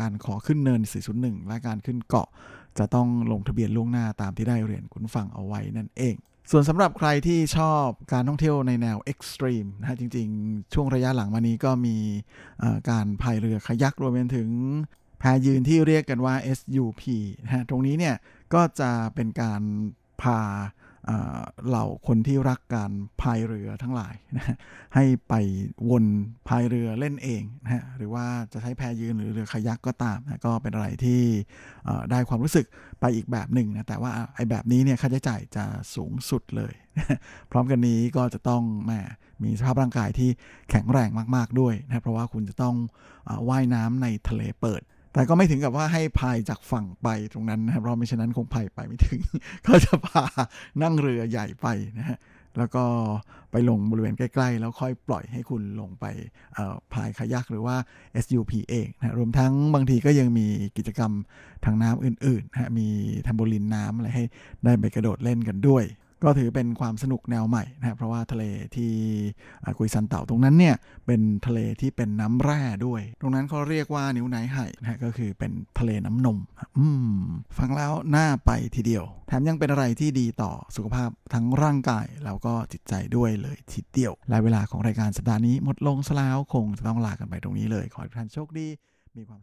การขอขึ้นเนิน 401 และการขึ้นเกาะ จะต้องลงทะเบียนล่วงหน้าตามที่ได้เรียนคุณฟังเอาไว้นั่นเอง ส่วนสำหรับใครที่ชอบการท่องเที่ยวในแนวเอ็กซ์ตรีมนะฮะจริง ๆ ช่วงระยะหลังมานี้ก็มีการพายเรือขยักรวมไปถึงแพยืนที่เรียกกันว่า SUP นะฮะตรงนี้เนี่ยก็จะเป็นการพา เหล่าคนที่รักการพายเรือทั้งหลายนะให้ไปวนพายเรือเล่นเองนะฮะหรือว่าจะใช้แพยืนหรือเรือขยักก็ตามนะก็เป็นอะไรที่ได้ความรู้สึกไปอีกแบบหนึ่งนะแต่ว่าไอ้แบบนี้เนี่ยค่าใช้จ่ายจะสูงสุดเลยพร้อมกันนี้ก็จะต้องแมมีสภาพร่างกายที่แข็งแรงมาก ๆด้วยนะเพราะว่าคุณจะต้องอว่ายน้ำในทะเลเปิด แต่ก็ไม่ถึงกับว่าให้พายจากฝั่งไปตรงนั้นนะครับเพราะไม่ฉะนั้นคงพายไปไม่ถึงเขาจะพานั่งเรือใหญ่ไปนะฮะแล้วก็ไปลงบริเวณใกล้ ๆ แล้วค่อยปล่อยให้คุณลงไปพายคายักหรือว่า SUP เองนะรวมทั้งบางทีก็ยังมีกิจกรรมทางน้ำอื่นๆนะมีแทมโบลินน้ำอะไรให้ได้ไปกระโดดเล่นกันด้วย ก็ถือเป็นความสนุกแนวใหม่นะครับเพราะว่าทะเลที่กุยซันเต่าตรงนั้นเนี่ยเป็นทะเลที่เป็นน้ำแร่ด้วย ตรงนั้นเขาเรียกว่านิ้วไนไห่นะก็คือเป็นทะเลน้ำนมอืมฟังแล้วน่าไปทีเดียว แถมยังเป็นอะไรที่ดีต่อสุขภาพทั้งร่างกายแล้วก็จิตใจด้วยเลยทีเดียวและเวลาของรายการสัปดาห์นี้หมดลงซะแล้วคงจะต้องลากันไปตรงนี้เลยขอให้ทุกท่านโชคดีมีความ